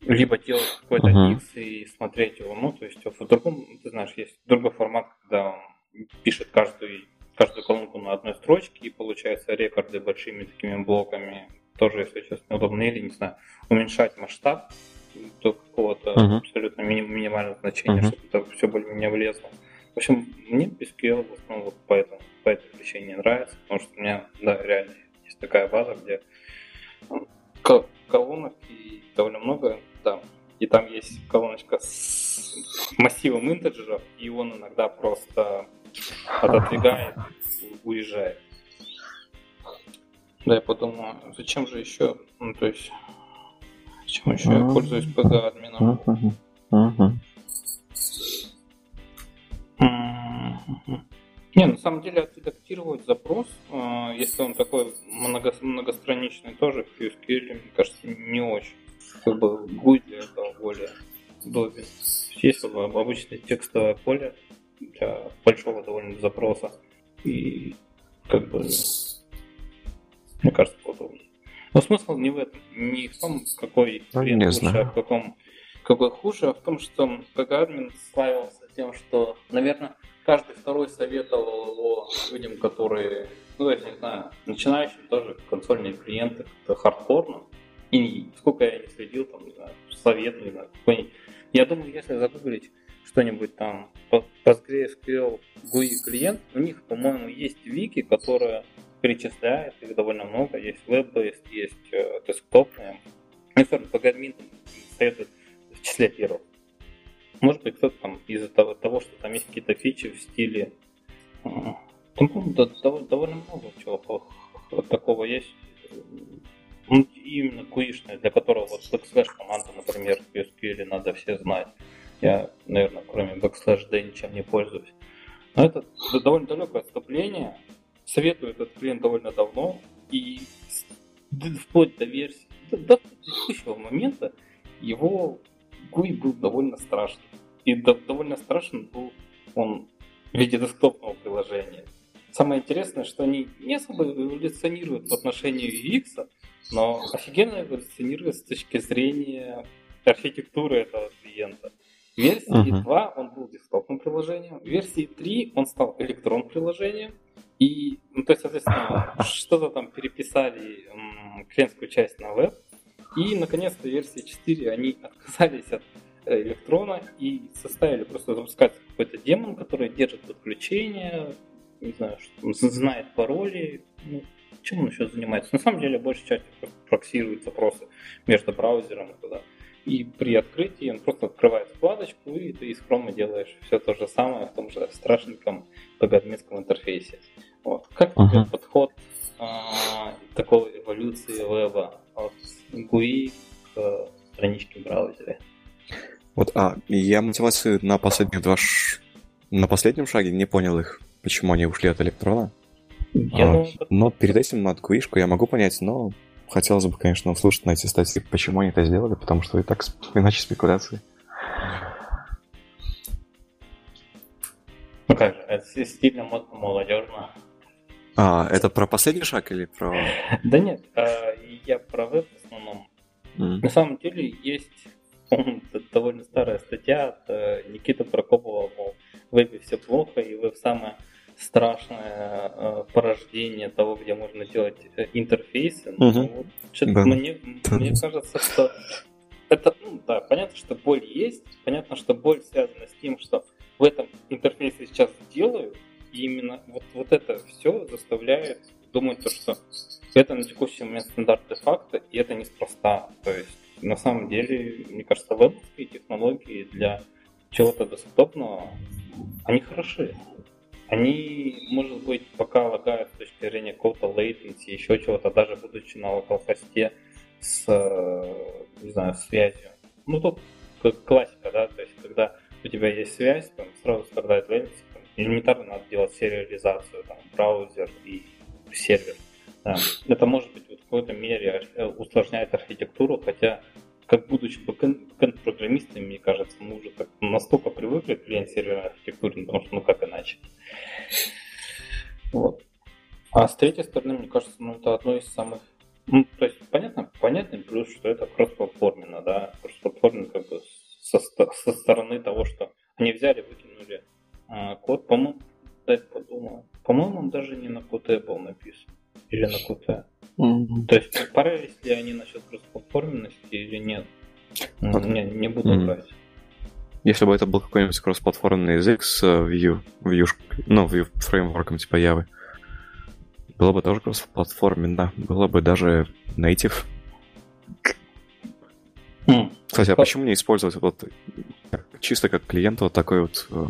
[SPEAKER 1] либо делать какой-то uh-huh. микс и смотреть его. Ну, то есть в другом, ты знаешь, есть другой формат, когда он пишет каждую, каждую колонку на одной строчке, и получается рекорды большими такими блоками. Тоже, если честно, удобно. Или, не знаю, уменьшать масштаб до какого-то uh-huh. абсолютно мини- минимального значения, uh-huh. чтобы это все более-менее влезло. В общем, мне SQL в основном вот по, этому, по этой причине нравится, потому что у меня, да, реально есть такая база, где колонок и довольно много, да. И там есть колоночка с массивом интеджеров, и он иногда просто отодвигает, уезжает. Да, я подумал, зачем же еще, ну, то есть, зачем еще я пользуюсь PG админом? Не, на самом деле отредактировать запрос, а, если он такой много, многостраничный, тоже в QSQL, мне кажется, не очень. Как бы будет для этого более удобен. Есть обычное текстовое поле для большого довольно запроса. И как бы мне кажется, удобнее. Но смысл не в этом, не в том, какой
[SPEAKER 2] ну, клиент
[SPEAKER 1] лучше, а в каком какой хуже, а в том, что PG-админ славился тем, что, наверное, каждый второй советовал его людям, которые, ну, я не знаю, начинающим тоже консольные клиенты, это хардкорно. И сколько я не следил, там, не знаю, совет, не знаю, какой-нибудь. Я думаю, если загуглить что-нибудь там PostgreSQL GUI клиент, у них, по-моему, есть вики, которая перечисляет, их довольно много, есть web-based, есть э, десктопные. Ну, PGAdmin советует в числе первых. Может быть, кто-то там из-за того, того, что там есть какие-то фичи в стиле... Там, довольно, довольно много чего такого есть. Ну, именно куишное, для которого вот backslash команда, например, в SQL надо все знать. Я, наверное, кроме backslash d ничем не пользуюсь. Но это довольно далекое отступление. Советую этот клиент довольно давно. И вплоть до версии, до текущего момента его GUI был довольно страшный. И довольно страшен был он в виде десктопного приложения. Самое интересное, что они не особо эволюционируют в отношении UX, но офигенно эволюционируют с точки зрения архитектуры этого клиента. В версии uh-huh. 2 он был десктопным приложением, в версии 3 он стал электрон приложением, и, ну, то есть, соответственно, что-то там переписали м, клиентскую часть на веб, и, наконец-то, версии 4 они отказались от э, электрона и составили просто запускать какой-то демон, который держит подключение, не знаю, что, знает пароли, ну, чем он еще занимается? На самом деле, большая часть проксирует запросы между браузером и туда. И при открытии он просто открывает вкладочку, и ты из Chrome делаешь все то же самое в том же страшненьком логарифмическом интерфейсе. Вот. Как uh-huh. тебе подход а, такой эволюции веба от GUI к страничке браузера?
[SPEAKER 2] Вот, а, я мотивацию на последних два ш... на последнем шаге не понял их, почему они ушли от электрона. Я а, думаю, но перед этим от gui я могу понять, но хотелось бы, конечно, услышать на эти статьи, почему они это сделали, потому что и так иначе спекуляции.
[SPEAKER 1] Ну как, это стильно, модно, молодежно.
[SPEAKER 2] А, это про последний шаг или про...
[SPEAKER 1] Да нет, а, я про веб основном. На самом деле есть довольно старая статья от э, Никиты Прокопова, мол, в вебе все плохо, и веб самое страшное э, порождение того, где можно делать э, интерфейсы. Угу. Ну, да. мне, мне кажется, что это, ну да, понятно, что боль есть, понятно, что боль связана с тем, что в этом интерфейсе сейчас делают, и именно вот, вот это все заставляет думать, то, что это на текущий момент стандарт де-факто, и это неспроста. То есть, на самом деле, мне кажется, вебовские технологии для чего-то десктопного, они хороши. Они, может быть, пока лагают с точки зрения какого-то latency, еще чего-то, даже будучи на локал-хосте с, э, не знаю, связью. Ну, тут классика, да, то есть, когда у тебя есть связь, там сразу страдает latency, элементарно надо делать сериализацию, там, браузер и сервер. Это может быть в какой-то мере э, усложняет архитектуру, хотя как будучи бэкэнд-программистами, мне кажется, мы уже так настолько привыкли к клиент-серверной архитектуре, потому что ну как иначе. Вот. А с третьей стороны, мне кажется, ну это одно из самых ну, то есть, понятно, понятный плюс, что это кросс-платформенно, да, кросс-платформенно как бы со, со стороны того, что они взяли, выкинули а, код, по-моему, дай подумаю, по-моему, он даже не на Qt был написан, или на Qt. Mm-hmm. То есть, парились ли они насчет кроссплатформенности или нет? Okay. Не, не буду mm-hmm. брать.
[SPEAKER 2] Если бы это был какой-нибудь кроссплатформенный язык с Vue, Vue, ну, Vue фреймворком типа Java, было бы тоже кроссплатформенно, было бы даже native. Mm. Кстати, а почему не использовать вот чисто как клиент вот такой вот э,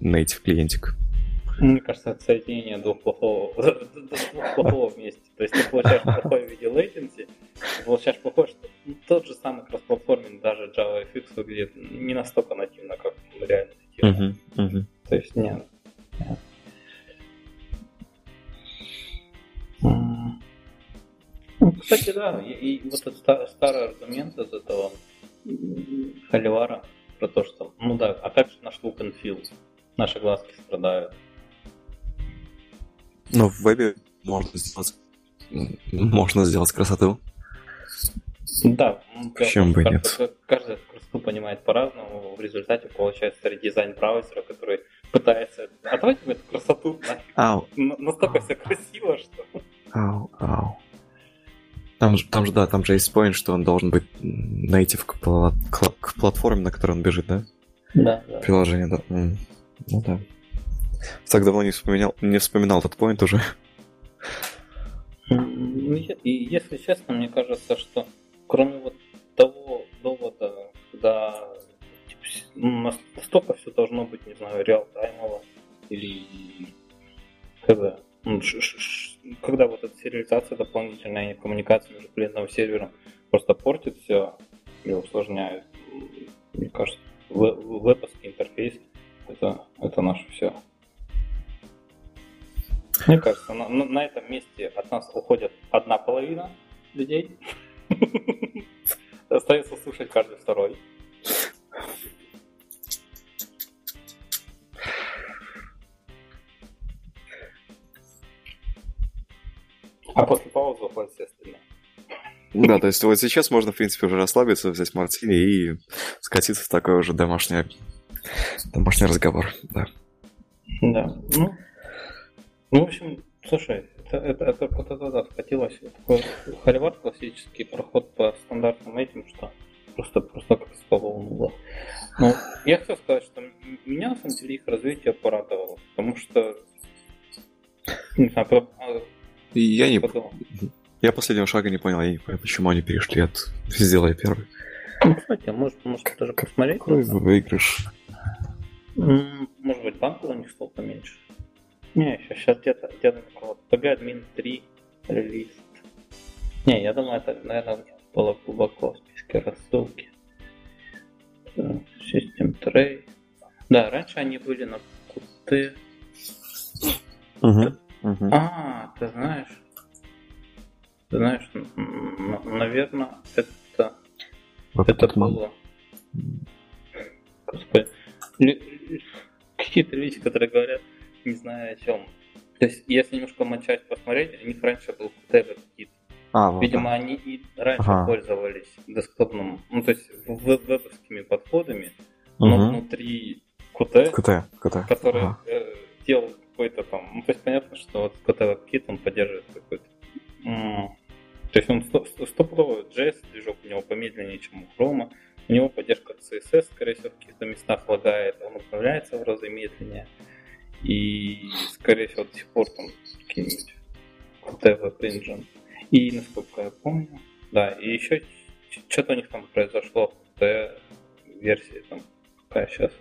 [SPEAKER 2] native клиентик?
[SPEAKER 1] Мне кажется, это соединение двух плохого, плохого вместе. То есть ты получаешь плохой в виде latency, ты получаешь плохой, что тот же самый кроссплатформинг даже JavaFX выглядит не настолько нативно, как реально нативно. Uh-huh, uh-huh. То есть нет. нет. Ну, кстати, да, и, и вот этот старый, аргумент из этого Холивара про то, что, ну да, а как же наш look and feel? Наши глазки страдают.
[SPEAKER 2] Ну, в вебе можно сделать, можно сделать красоту.
[SPEAKER 1] Да.
[SPEAKER 2] Почему бы нет?
[SPEAKER 1] Каждый красоту понимает по-разному. В результате получается редизайн браузера, который пытается... А давайте мы эту красоту... Ау. Настолько все красиво, что...
[SPEAKER 2] Ау, ау. Там же, там же, да, там же есть point, что он должен быть native к, пла- к, к платформе, на которой он бежит, да?
[SPEAKER 1] Да, да.
[SPEAKER 2] Приложение, да. Ну да. Так давно не вспоминал, не вспоминал этот point уже.
[SPEAKER 1] Ну, и если честно, мне кажется, что кроме вот того довода, когда типа, ну, настолько все должно быть, не знаю, реал-таймово или когда, ну, когда вот эта сериализация дополнительная коммуникация между клиентом и сервером просто портит все и усложняет. Мне кажется, вебовский интерфейс это, это наше все. Мне кажется, на, на этом месте от нас уходит одна половина людей. Остается слушать каждый второй. А после паузы уходят все остальные.
[SPEAKER 2] Да, то есть вот сейчас можно, в принципе, уже расслабиться, взять мартини и скатиться в такой уже домашний, домашний разговор, да.
[SPEAKER 1] Да, ну, ну, в общем, слушай, это, это, это вот это да, скатилось. Такой холивар классический проход по стандартным этим, что просто, просто как с было. Ну, я хотел сказать, что меня, на самом деле, их развитие порадовало, потому что Не знаю, про- а,
[SPEAKER 2] я не...
[SPEAKER 1] подумал.
[SPEAKER 2] Я последнего шага не понял, я не понял, почему они перешли от «сделай первый».
[SPEAKER 1] Ну, кстати, может, может даже посмотреть.
[SPEAKER 2] Какой выигрыш?
[SPEAKER 1] Может быть, банк у них стал поменьше. Не, сейчас, сейчас где-то, где-то около PG админ 3 релиз. Не, я думаю, это, наверное, было глубоко в списке рассылки. Э, System Tray. Да, раньше они были на QT.
[SPEAKER 2] Угу. Угу.
[SPEAKER 1] А, ты знаешь, ты знаешь, наверное, это, это было... Господи. Какие-то люди, которые говорят, не знаю о чем. То есть, если немножко начать посмотреть, у них раньше был QT WebKit.
[SPEAKER 2] А, вот
[SPEAKER 1] Видимо, они и раньше
[SPEAKER 2] Ага.
[SPEAKER 1] пользовались десктопным, ну, то есть, вебовскими подходами,
[SPEAKER 2] да.
[SPEAKER 1] но
[SPEAKER 2] Мгм.
[SPEAKER 1] внутри QT,
[SPEAKER 2] КТ, КТ.
[SPEAKER 1] который
[SPEAKER 2] Ага.
[SPEAKER 1] э, делал какой-то там, ну, то есть, понятно, что вот QT WebKit, он поддерживает какой-то м, то есть он сто- сто- стопудово JS движок у него помедленнее, чем у Chrome. У него поддержка CSS, скорее всего, в каких-то местах лагает, он управляется в разы медленнее. И, скорее всего, до сих пор там какие-нибудь Web Engine. И, насколько я помню, да, и еще что-то у них там произошло в Qt версии, там, какая сейчас,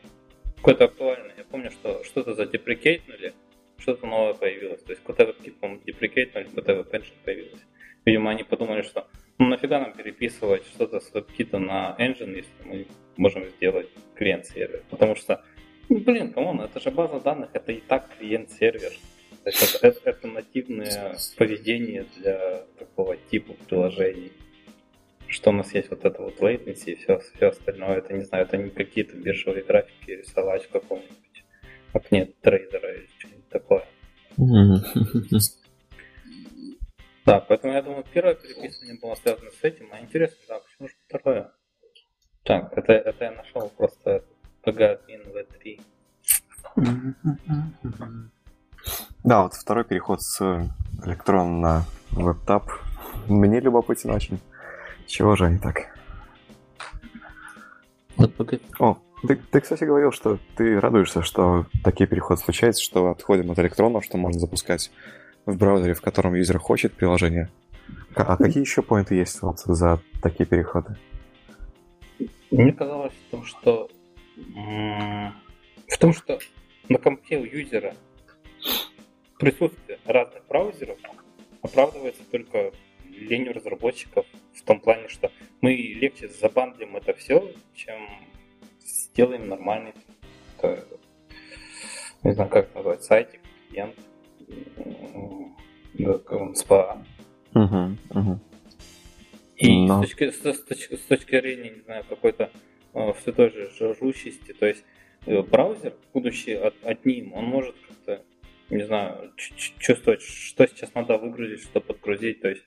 [SPEAKER 1] какое-то актуальное. Я помню, что что-то задеприкейтнули, что-то новое появилось. То есть Qt WebKit, по-моему, деприкейтнули, Qt WebEngine появилось. Видимо, они подумали, что ну нафига нам переписывать что-то с WebKit на Engine, если мы можем сделать клиент-сервер. Потому что, ну, блин, come on, это же база данных, это и так клиент-сервер. То есть это, это- это нативное поведение для такого типа приложений. Что у нас есть вот это вот latency и все, все остальное, это не знаю, это не какие-то биржевые графики рисовать в каком-нибудь окне трейдера или что-нибудь такое. Да, поэтому я думаю, первое переписывание было связано с этим, а интересно, да, почему же второе? Так, это, это я нашел просто PG-админ V3.
[SPEAKER 2] Да, вот второй переход с электрона на веб-тап. Мне любопытен очень. Чего же они так? О, ты, ты, кстати, говорил, что ты радуешься, что такие переходы случаются, что отходим от электронов, что можно запускать в браузере, в котором юзер хочет приложение. А какие еще поинты есть вот за такие переходы?
[SPEAKER 1] Мне казалось в том, что в том, что на компе у юзера присутствие разных браузеров оправдывается только ленью разработчиков в том плане, что мы легче забандлим это все, чем сделаем нормальный э, не знаю, как это назвать, сайтик, клиент, SPA.
[SPEAKER 2] Угу, угу.
[SPEAKER 1] И
[SPEAKER 2] Но-
[SPEAKER 1] с, точки, с, с точки, с точки зрения, не знаю, какой-то все той же жужущести, то есть э, браузер, будучи от, одним, он может как-то, не знаю, чувствовать, что сейчас надо выгрузить, что подгрузить, то есть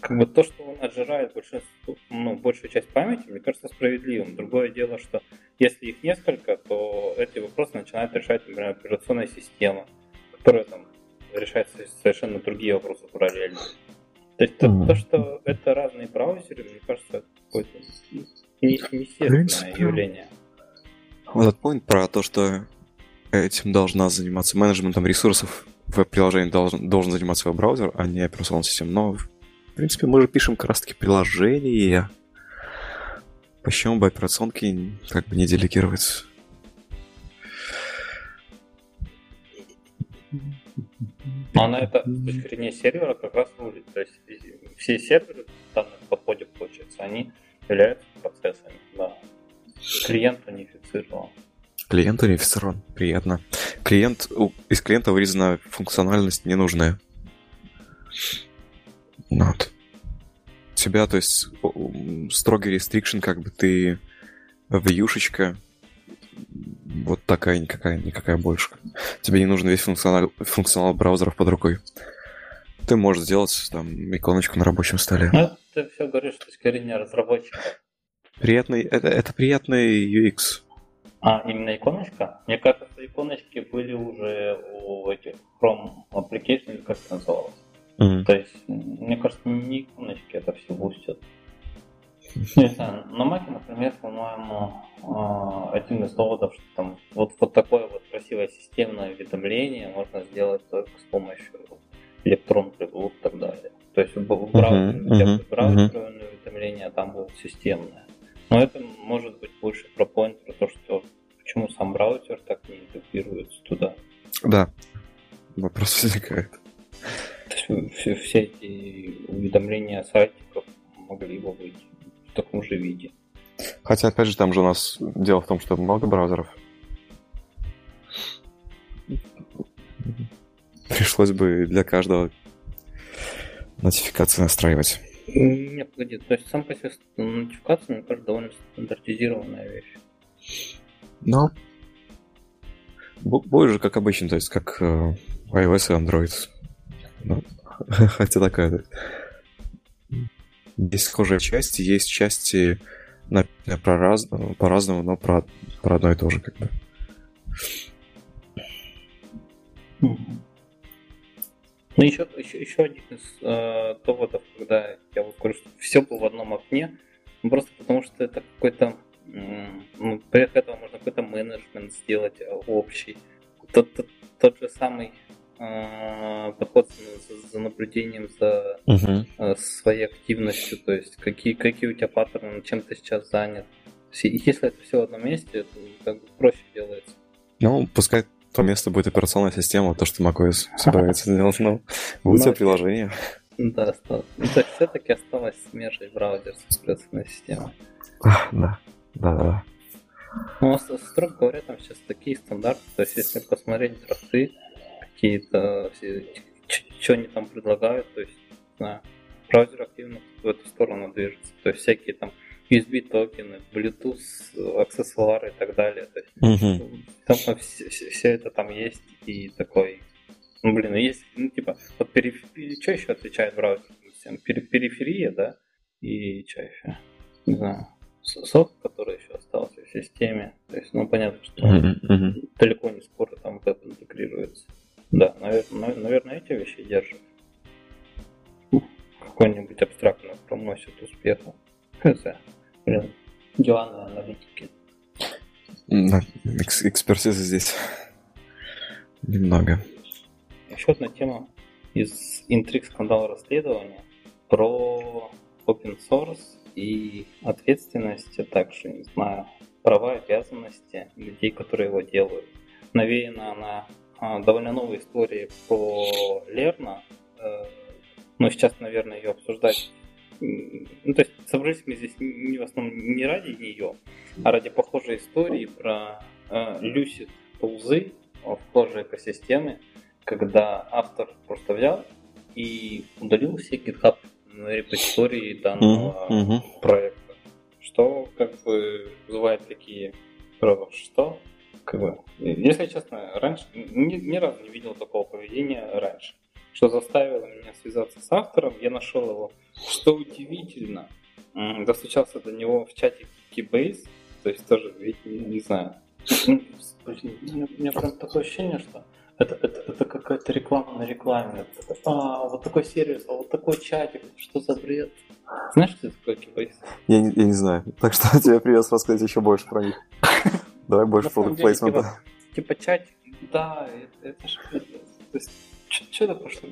[SPEAKER 1] как бы то, что он отжирает большинство, ну, большую часть памяти, мне кажется справедливым. Другое дело, что если их несколько, то эти вопросы начинает решать, например, операционная система, которая там решает совершенно другие вопросы параллельно. То есть то,
[SPEAKER 2] Мгм.
[SPEAKER 1] то, что это разные браузеры, мне кажется, это какое-то
[SPEAKER 2] принципе,
[SPEAKER 1] явление.
[SPEAKER 2] Вот этот point про то, что этим должна заниматься менеджментом ресурсов веб-приложение должен, должен заниматься веб-браузер, а не операционная система. Но, в принципе, мы же пишем как раз-таки приложения. Почему бы операционки как бы не делегировать?
[SPEAKER 1] Она это с точки зрения сервера как раз рулит. То есть все серверы в данном подходе, получается, они являются процессами. Да. Клиент унифицирован.
[SPEAKER 2] Клиент унифицирован. Приятно. Клиент, из клиента вырезана функциональность ненужная. Ну Вот. Тебя, то есть, строгий рестрикшн, как бы ты вьюшечка, вот такая, никакая, никакая больше. Тебе не нужен весь функционал, функционал браузеров под рукой. Ты можешь сделать там иконочку на рабочем столе.
[SPEAKER 1] Ну, ты все говоришь с точки зрения разработчика.
[SPEAKER 2] Приятный, это, это приятный UX.
[SPEAKER 1] А, именно иконочка? Мне кажется, иконочки были уже у этих Chrome Application, или как это называлось.
[SPEAKER 2] Мгм.
[SPEAKER 1] То есть, мне кажется, не иконочки это все бустят. Не знаю, на Маке, например, по-моему, а, один из доводов, что там вот, вот такое вот красивое системное уведомление можно сделать только с помощью электронных иглу и так далее. То есть в браузере, uh-huh, uh-huh, uh-huh. уведомление, а там будет системное. Но это может быть больше про point, про то, что почему сам браузер так не интегрируется туда.
[SPEAKER 2] Да, вопрос возникает.
[SPEAKER 1] То есть все, все эти уведомления сайтиков могли бы быть в таком же виде.
[SPEAKER 2] Хотя, опять же, там же у нас дело в том, что много браузеров. Пришлось бы для каждого нотификации настраивать.
[SPEAKER 1] Нет, погоди, то есть сам по себе нотификация, мне кажется, довольно стандартизированная вещь.
[SPEAKER 2] Ну, будет же как обычно, то есть как э, iOS и Android. Ну, хотя такая... Есть схожие части, есть части на, про раз, по-разному, но про, про одно и то же как бы.
[SPEAKER 1] Ну, еще, еще, еще один из э, доводов, когда я вот говорю, что все было в одном окне, ну, просто потому что это какой-то, ну, поверх этого можно какой-то менеджмент сделать э, общий. Тот, тот, тот же самый э, подход за, за наблюдением за uh-huh. э, своей активностью, то есть какие, какие у тебя паттерны, чем ты сейчас занят. Если это все в одном месте, то как бы проще делается.
[SPEAKER 2] Ну, пускай то место будет операционная система, то, что macOS собирается делать, но будет все приложение.
[SPEAKER 1] Да. Ну, то есть все-таки осталось смежный браузер с операционной системой.
[SPEAKER 2] Да, да, да.
[SPEAKER 1] Ну, строго говоря, там сейчас такие стандарты, то есть если посмотреть драфты, какие-то, что они там предлагают, то есть, не знаю, браузер активно в эту сторону движется, то есть всякие там USB токены, Bluetooth, аксессуары и так далее. То есть, угу. там, все, все это там есть и такой, ну блин, есть, ну типа, вот периферия, что еще отличает браузер? Периферия, да, и что еще? Не знаю, софт, который еще остался в системе. То есть, ну понятно, что mm-hmm. далеко не скоро там веб интегрируется. Да, наверное, наверное, эти вещи держат. Какой-нибудь абстрактный проносит успеха. Хз. Блин, дела на аналитике.
[SPEAKER 2] Да, экс- экспертизы здесь немного.
[SPEAKER 1] Еще одна тема из интриг скандала расследования про open source и ответственность, а также, не знаю, права и обязанности людей, которые его делают. Навеяна она а, довольно новой историей про Лерна, э, но сейчас, наверное, ее обсуждать ну, то есть собрались мы здесь не в основном не ради нее, а ради похожей истории про э, Lucid тулзы в схожей экосистеме, когда автор просто взял и удалил все GitHub репозитории данного mm-hmm. проекта, что как бы вызывает такие что? Как бы, если честно, раньше ни, ни разу не видел такого поведения раньше что заставило меня связаться с автором. Я нашел его, что удивительно, достучался до него в чате Keybase, то есть тоже, не, не знаю. Ну, у меня прям такое ощущение, что это, это, это какая-то реклама на рекламе. А, вот такой сервис, а вот такой чатик, что за бред? Знаешь, что это такое Keybase?
[SPEAKER 2] Я не, я не знаю. Так что тебе придется рассказать еще больше про них. Давай больше продукт плейсмента.
[SPEAKER 1] Типа, типа чатик, да, это, это же То есть что это пошло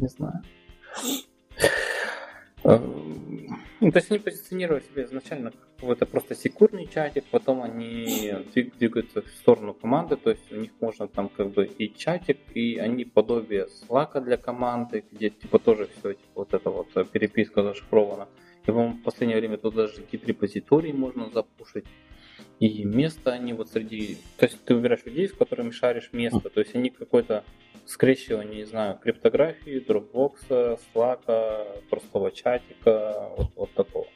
[SPEAKER 1] не знаю. Эм, ну, то есть они позиционируют себя изначально как какой-то просто секурный чатик, потом они двигаются в сторону команды, то есть у них можно там как бы и чатик, и они подобие слака для команды, где типа тоже все типа, вот это вот э, переписка зашифрована. И, в последнее время тут даже какие-то репозитории можно запушить. И место они вот среди... То есть ты выбираешь людей, с которыми шаришь место. То есть они какой-то скрещивание, не знаю, криптографии, дропбокса, слака, простого чатика, вот, вот такого.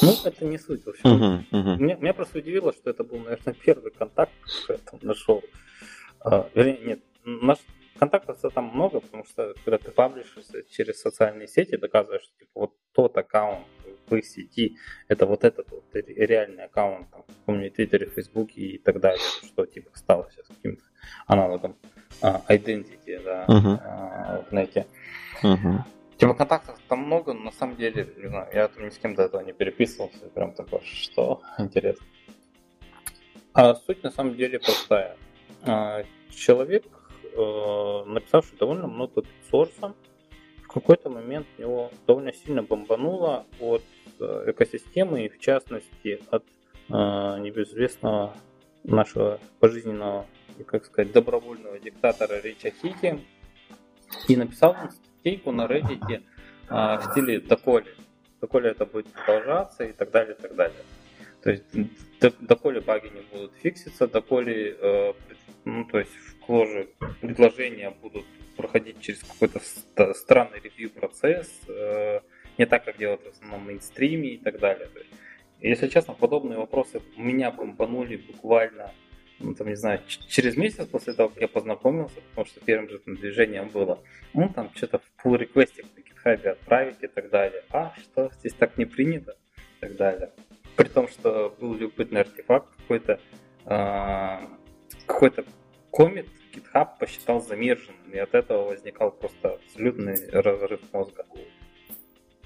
[SPEAKER 1] Ну, это не суть, в общем. Uh-huh, uh-huh. Меня, меня просто удивило, что это был, наверное, первый контакт, который я там нашел. А, вернее, нет, наш, контактов там много, потому что когда ты паблишишься через социальные сети, доказываешь, что типа, вот тот аккаунт в их сети, это вот этот вот реальный аккаунт, там, помню, Твиттере, Фейсбуке и так далее, что типа стало сейчас каким-то аналогом uh, identity, да, uh-huh. uh, в нете. Uh-huh. Типа контактов там много, но на самом деле, не знаю, я там ни с кем до этого не переписывался, прям такой, что интересно. А суть на самом деле простая. А, человек, э, написавший довольно много сорса, в какой-то момент его довольно сильно бомбануло от экосистемы и в частности от э, небезызвестного нашего пожизненного, как сказать, добровольного диктатора Рича Хики и написал статейку на Reddit а, в стиле «доколе». Доколе это будет продолжаться и так далее, и так далее. То есть доколе баги не будут фикситься, доколе э, ну, то есть в кложе предложения будут проходить через какой-то странный ревью процесс, э, не так, как делают в основном мейнстриме и так далее. Если честно, подобные вопросы меня бомбанули буквально ну, там, не знаю, через месяц после того, как я познакомился, потому что первым же там движением было, ну, там, что-то в pull реквесте на GitHub отправить и так далее. А, что, здесь так не принято? И так далее. При том, что был любопытный артефакт какой-то, э, какой-то комит GitHub посчитал замерженным, и от этого возникал просто абсолютный разрыв мозга.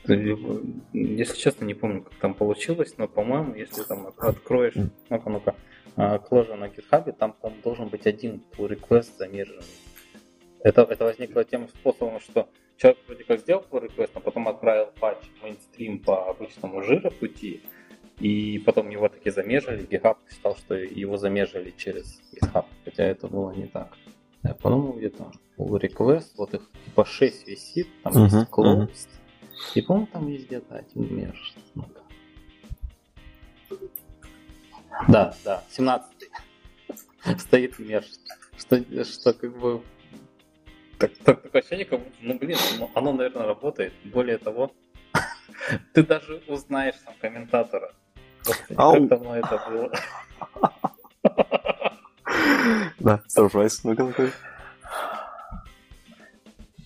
[SPEAKER 1] Если честно, не помню, как там получилось, но, по-моему, если там откроешь, ну-ка, ну-ка, кложа на GitHub, там, по должен быть один pull request замерженный. Это, это возникло тем способом, что человек вроде как сделал pull request, а потом отправил патч мейнстрим по обычному жира пути, и потом его таки замежили, GitHub считал, что его замежили через GitHub, хотя это было не так. Я по-моему, где-то pull request, вот их типа 6 висит, там uh-huh, есть closed, uh-huh. И по-моему там есть где-то один меж. Ну-ка. Да, да, 17 стоит меж. Что, что как бы так, так, такое ощущение, как ну блин, ну, оно, наверное, работает. Более того, ты даже узнаешь сам комментатора. Господи, как давно это было.
[SPEAKER 2] Да, surprise, ну-ка, ну-ка.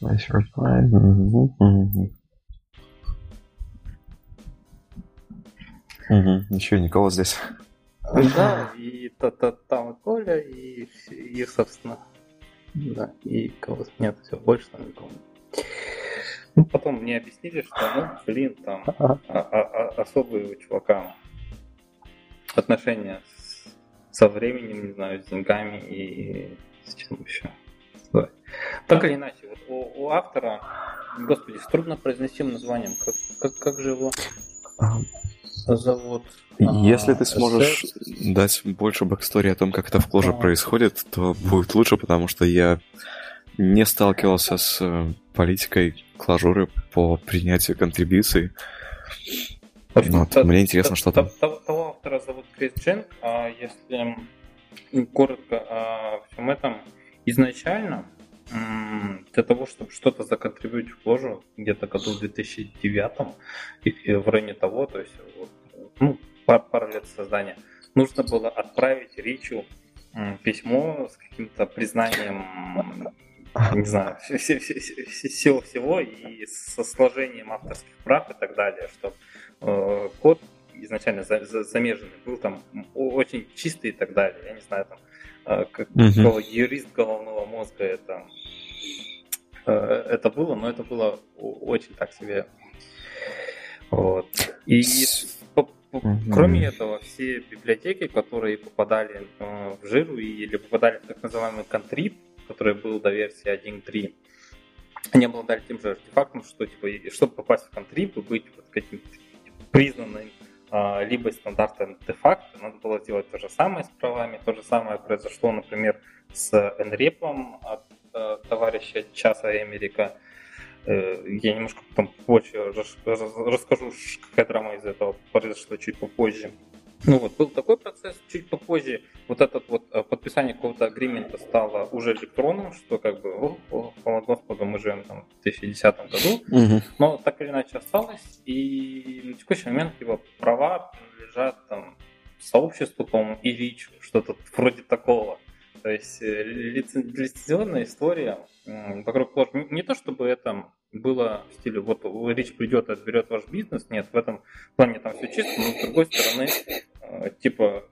[SPEAKER 2] Nice reply. Угу, еще никого здесь.
[SPEAKER 1] Да, и та -та там Коля, и, и, собственно, да, и кого нет, все, больше там никого. Ну, потом мне объяснили, что, ну, блин, там а, а, а, особые у чувака отношения с, со временем, не знаю, с деньгами и с чем еще. Да. Так или иначе, вот у, у автора, господи, с труднопроизносимым названием, как, как, как же его зовут?
[SPEAKER 2] Если ты сможешь дать больше backstory о том, как это в кложе происходит, то будет лучше, потому что я не сталкивался с э, политикой клажуры по принятию контрибьюций. Вот, то, мне интересно, что там.
[SPEAKER 1] Того автора зовут Крис Джен. А если коротко о всем этом, изначально для того, чтобы что-то законтрибьютить в кожу, где-то году в 2009 и в районе того, то есть ну, пару, пару лет создания, нужно было отправить Ричу письмо с каким-то признанием не знаю, всего-всего и со сложением авторских прав и так далее, чтобы э, код изначально за, за, замеженный был там очень чистый и так далее. Я не знаю, там, как, mm-hmm. юрист головного мозга это, э, это было, но это было очень так себе. Вот. И. Кроме этого, все библиотеки, которые попадали э, в жиру или попадали в так называемый контрип, который был до версии 1.3, они обладали тем же артефактом, что типа, чтобы попасть в контрип и быть вот каким-то признанным либо стандартом де-факто, надо было сделать то же самое с правами. То же самое произошло, например, с NREP от э, товарища Часа Америка. Э, я немножко потом позже расскажу, какая драма из этого произошла чуть попозже. Ну вот, был такой процесс, чуть попозже вот этот вот э, подписание какого-то агримента стало уже электронным, что как бы, о, о, о господи, мы живем там в 2010 году, угу. но так или иначе осталось, и на текущий момент его права принадлежат там сообществу, по-моему, и ВИЧ, что-то вроде такого. То есть э, лицензионная история вокруг ложь. Не то чтобы это было в стиле, вот Рич придет и отберет ваш бизнес, нет, в этом плане там все чисто, но с другой стороны, типа,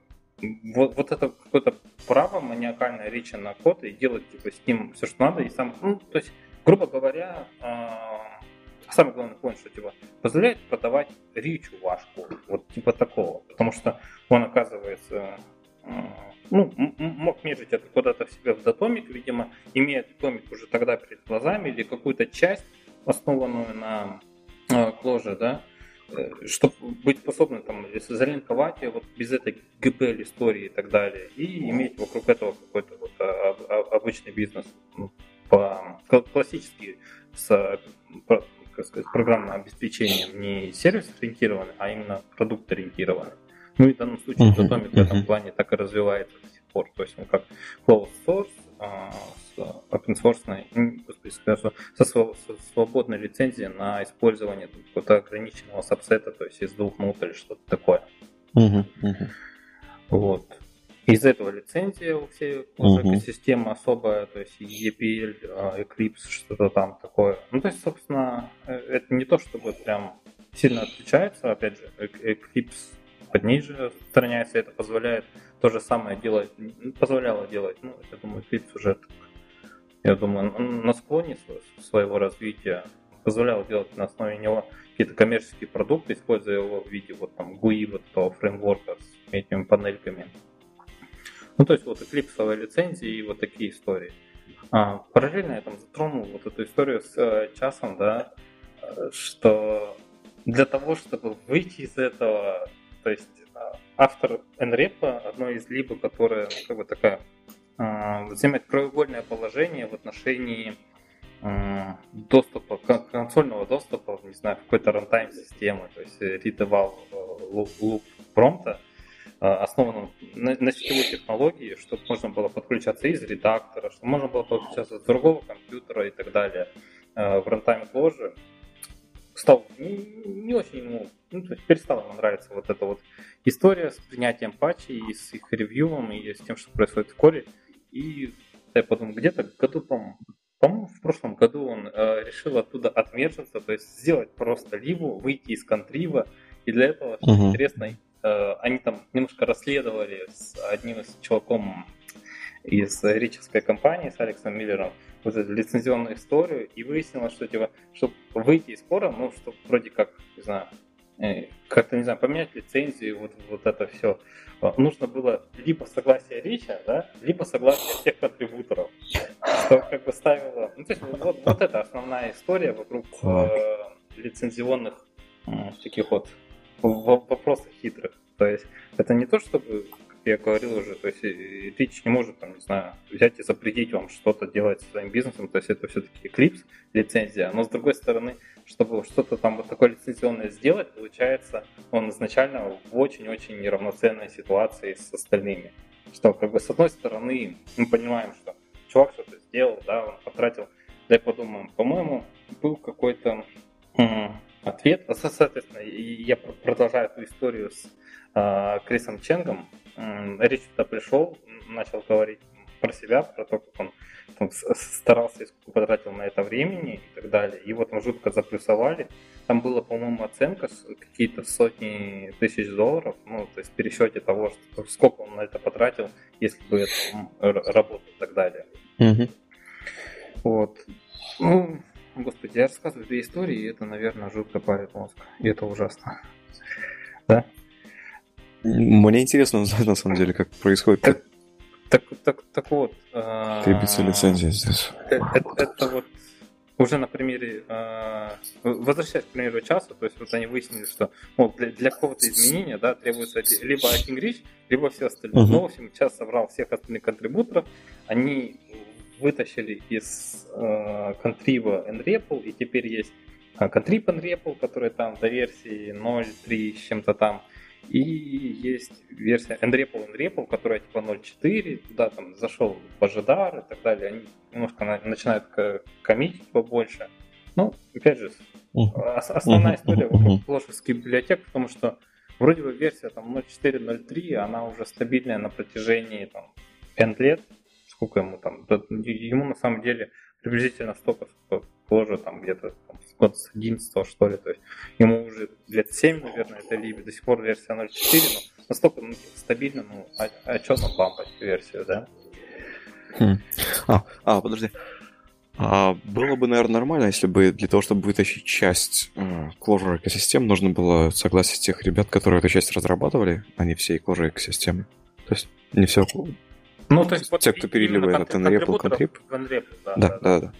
[SPEAKER 1] вот, вот это какое-то право маниакальное Рича на код и делать типа с ним все, что надо, и сам, ну, то есть, грубо говоря, э, самый главный point, что типа позволяет продавать ричу ваш код, вот типа такого, потому что он оказывается ну, мог межить это куда-то в себе в датомик, видимо, имея датомик уже тогда перед глазами или какую-то часть, основанную на э, кложе, да, э, чтобы быть способным там залинковать ее вот без этой GPL истории и так далее, и иметь вокруг этого какой-то вот а, обычный бизнес ну, по классический с как сказать, программным обеспечением не сервис ориентированный, а именно продукт ориентированный. Ну и в данном случае uh-huh, Datomic uh-huh. в этом плане так и развивается до сих пор. То есть он как closed source а, с open source, со, со свободной лицензией на использование какого-то ограниченного сабсета, то есть из двух нот или что-то такое. Uh-huh, uh-huh. Вот. Из этого лицензия у всей уже uh-huh. экосистема особая, то есть EPL, а, Eclipse, что-то там такое. Ну, то есть, собственно, э, это не то, чтобы прям сильно отличается. Опять же, Eclipse под ней же отстраняется, это позволяет то же самое делать, позволяло делать, ну, я думаю, Eclipse уже, я думаю, на склоне своего развития позволял делать на основе него какие-то коммерческие продукты, используя его в виде вот там GUI, вот этого фреймворка с этими панельками. Ну, то есть вот Eclipse лицензии и вот такие истории. А, параллельно я там затронул вот эту историю с э, часом, да, э, что для того, чтобы выйти из этого то есть а, автор NREP, одно из либо, которое ну, как бы такая занимает краеугольное положение в отношении а, доступа, консольного доступа, не знаю, какой-то рантайм системы, то есть read-eval loop промпта, основанном на, на сетевой технологии, чтобы можно было подключаться из редактора, чтобы можно было подключаться с другого компьютера и так далее в рантайм ложе стал не, не очень ему, ну, то есть перестала ему нравиться вот эта вот история с принятием патчей и с их ревьюом и с тем, что происходит в коре. И я подумал, где-то году, по-моему, в прошлом году он э, решил оттуда отмержиться, то есть сделать просто ливу, выйти из контрива. И для этого, что uh-huh. интересно, э, они там немножко расследовали с одним из чуваком из рической компании, с Алексом Миллером, вот эту лицензионную историю, и выяснилось, что типа, чтобы выйти из спора, ну, чтобы вроде как, не знаю, как-то, не знаю, поменять лицензию, вот, вот это все, а, нужно было либо согласие Рича, да, либо согласие всех контрибуторов, что как бы ставило... Ну, то есть вот, вот это основная история вокруг э, лицензионных э, таких вот вопросов хитрых. То есть это не то, чтобы я говорил уже, то есть Twitch не может, там, не знаю, взять и запретить вам что-то делать со своим бизнесом, то есть это все-таки Eclipse лицензия, но с другой стороны, чтобы что-то там вот такое лицензионное сделать, получается, он изначально в очень-очень неравноценной ситуации с остальными. Что, как бы, с одной стороны, мы понимаем, что чувак что-то сделал, да, он потратил, дай подумаем, по-моему, был какой-то ответ, соответственно, я продолжаю эту историю с э, Крисом Ченгом, Рич туда пришел, начал говорить про себя, про то, как он там, старался и сколько потратил на это времени и так далее. Его там жутко заплюсовали. Там была, по-моему, оценка какие-то сотни тысяч долларов, ну, то есть в пересчете того, что, сколько он на это потратил, если бы это работал и так далее. Mm-hmm. Вот. Ну, господи, я рассказываю две истории, и это, наверное, жутко парит мозг. И это ужасно. Да?
[SPEAKER 2] Мне интересно узнать, на самом деле, как происходит.
[SPEAKER 1] Так, так, так, так вот. Э,
[SPEAKER 2] Требуется лицензия здесь.
[SPEAKER 1] Это, э, это вот уже на примере, э, возвращаясь к примеру часа, то есть вот они выяснили, что мол, для, для какого-то изменения да, требуется либо один рич, либо все остальные. Uh-huh. Ну, в общем, час собрал всех остальных контрибуторов, они вытащили из э, контрива nREPL, и теперь есть контриб nREPL, который там до версии 0.3 с чем-то там, и есть версия nREPL nREPL, которая типа 0.4, туда там зашел Божидар и так далее. Они немножко на, начинают коммитить побольше. Ну, опять же, основная история вокруг флошевских библиотек, потому что вроде бы версия там 0.4.0.3, она уже стабильная на протяжении там N лет, сколько ему там, ему на самом деле приблизительно столько, сколько тоже там где-то там, год с 11 что ли, то есть ему уже лет 7, наверное, это либо до сих пор версия 0.4, но настолько ну, стабильно, ну, а, а что там бампать версию, да?
[SPEAKER 2] Хм. А, а, подожди. А было бы, наверное, нормально, если бы для того, чтобы вытащить часть э, Clojure экосистем, нужно было согласие тех ребят, которые эту часть разрабатывали, а не всей Clojure экосистемы. То есть не все.
[SPEAKER 1] Ну, то есть,
[SPEAKER 2] вот те, кто переливает от NREP контрип.
[SPEAKER 1] Да,
[SPEAKER 2] да, да. да.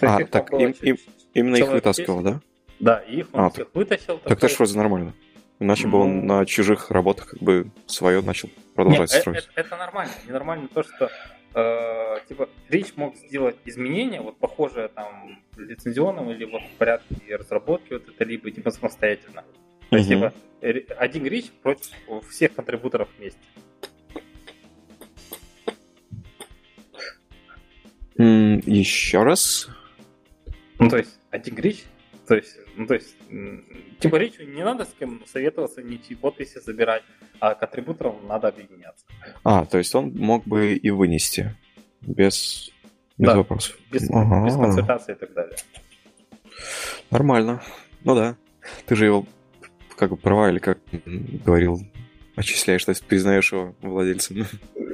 [SPEAKER 2] А, так, им, им, именно их вытаскивал, да?
[SPEAKER 1] Да, их он а, всех вытащил.
[SPEAKER 2] Так это же вроде нормально. Иначе ну... бы он на чужих работах как бы свое начал продолжать Нет, строить.
[SPEAKER 1] Это, это нормально. Ненормально то, что э, типа Рич мог сделать изменения, вот похожие там лицензионным или вот в порядке разработки вот это, либо типа самостоятельно. То есть, типа, один Рич против всех контрибуторов вместе.
[SPEAKER 2] Еще раз.
[SPEAKER 1] Ну, то есть, один Рич, то есть, ну, то есть, типа Ричу не надо с кем советоваться, ничьи подписи забирать, а к атрибуторам надо объединяться.
[SPEAKER 2] А, то есть он мог бы и вынести без, без да, вопросов.
[SPEAKER 1] Без, ага. без консультации и так далее.
[SPEAKER 2] Нормально. Ну да. Ты же его как бы права или как говорил, отчисляешь, то есть признаешь его владельцем.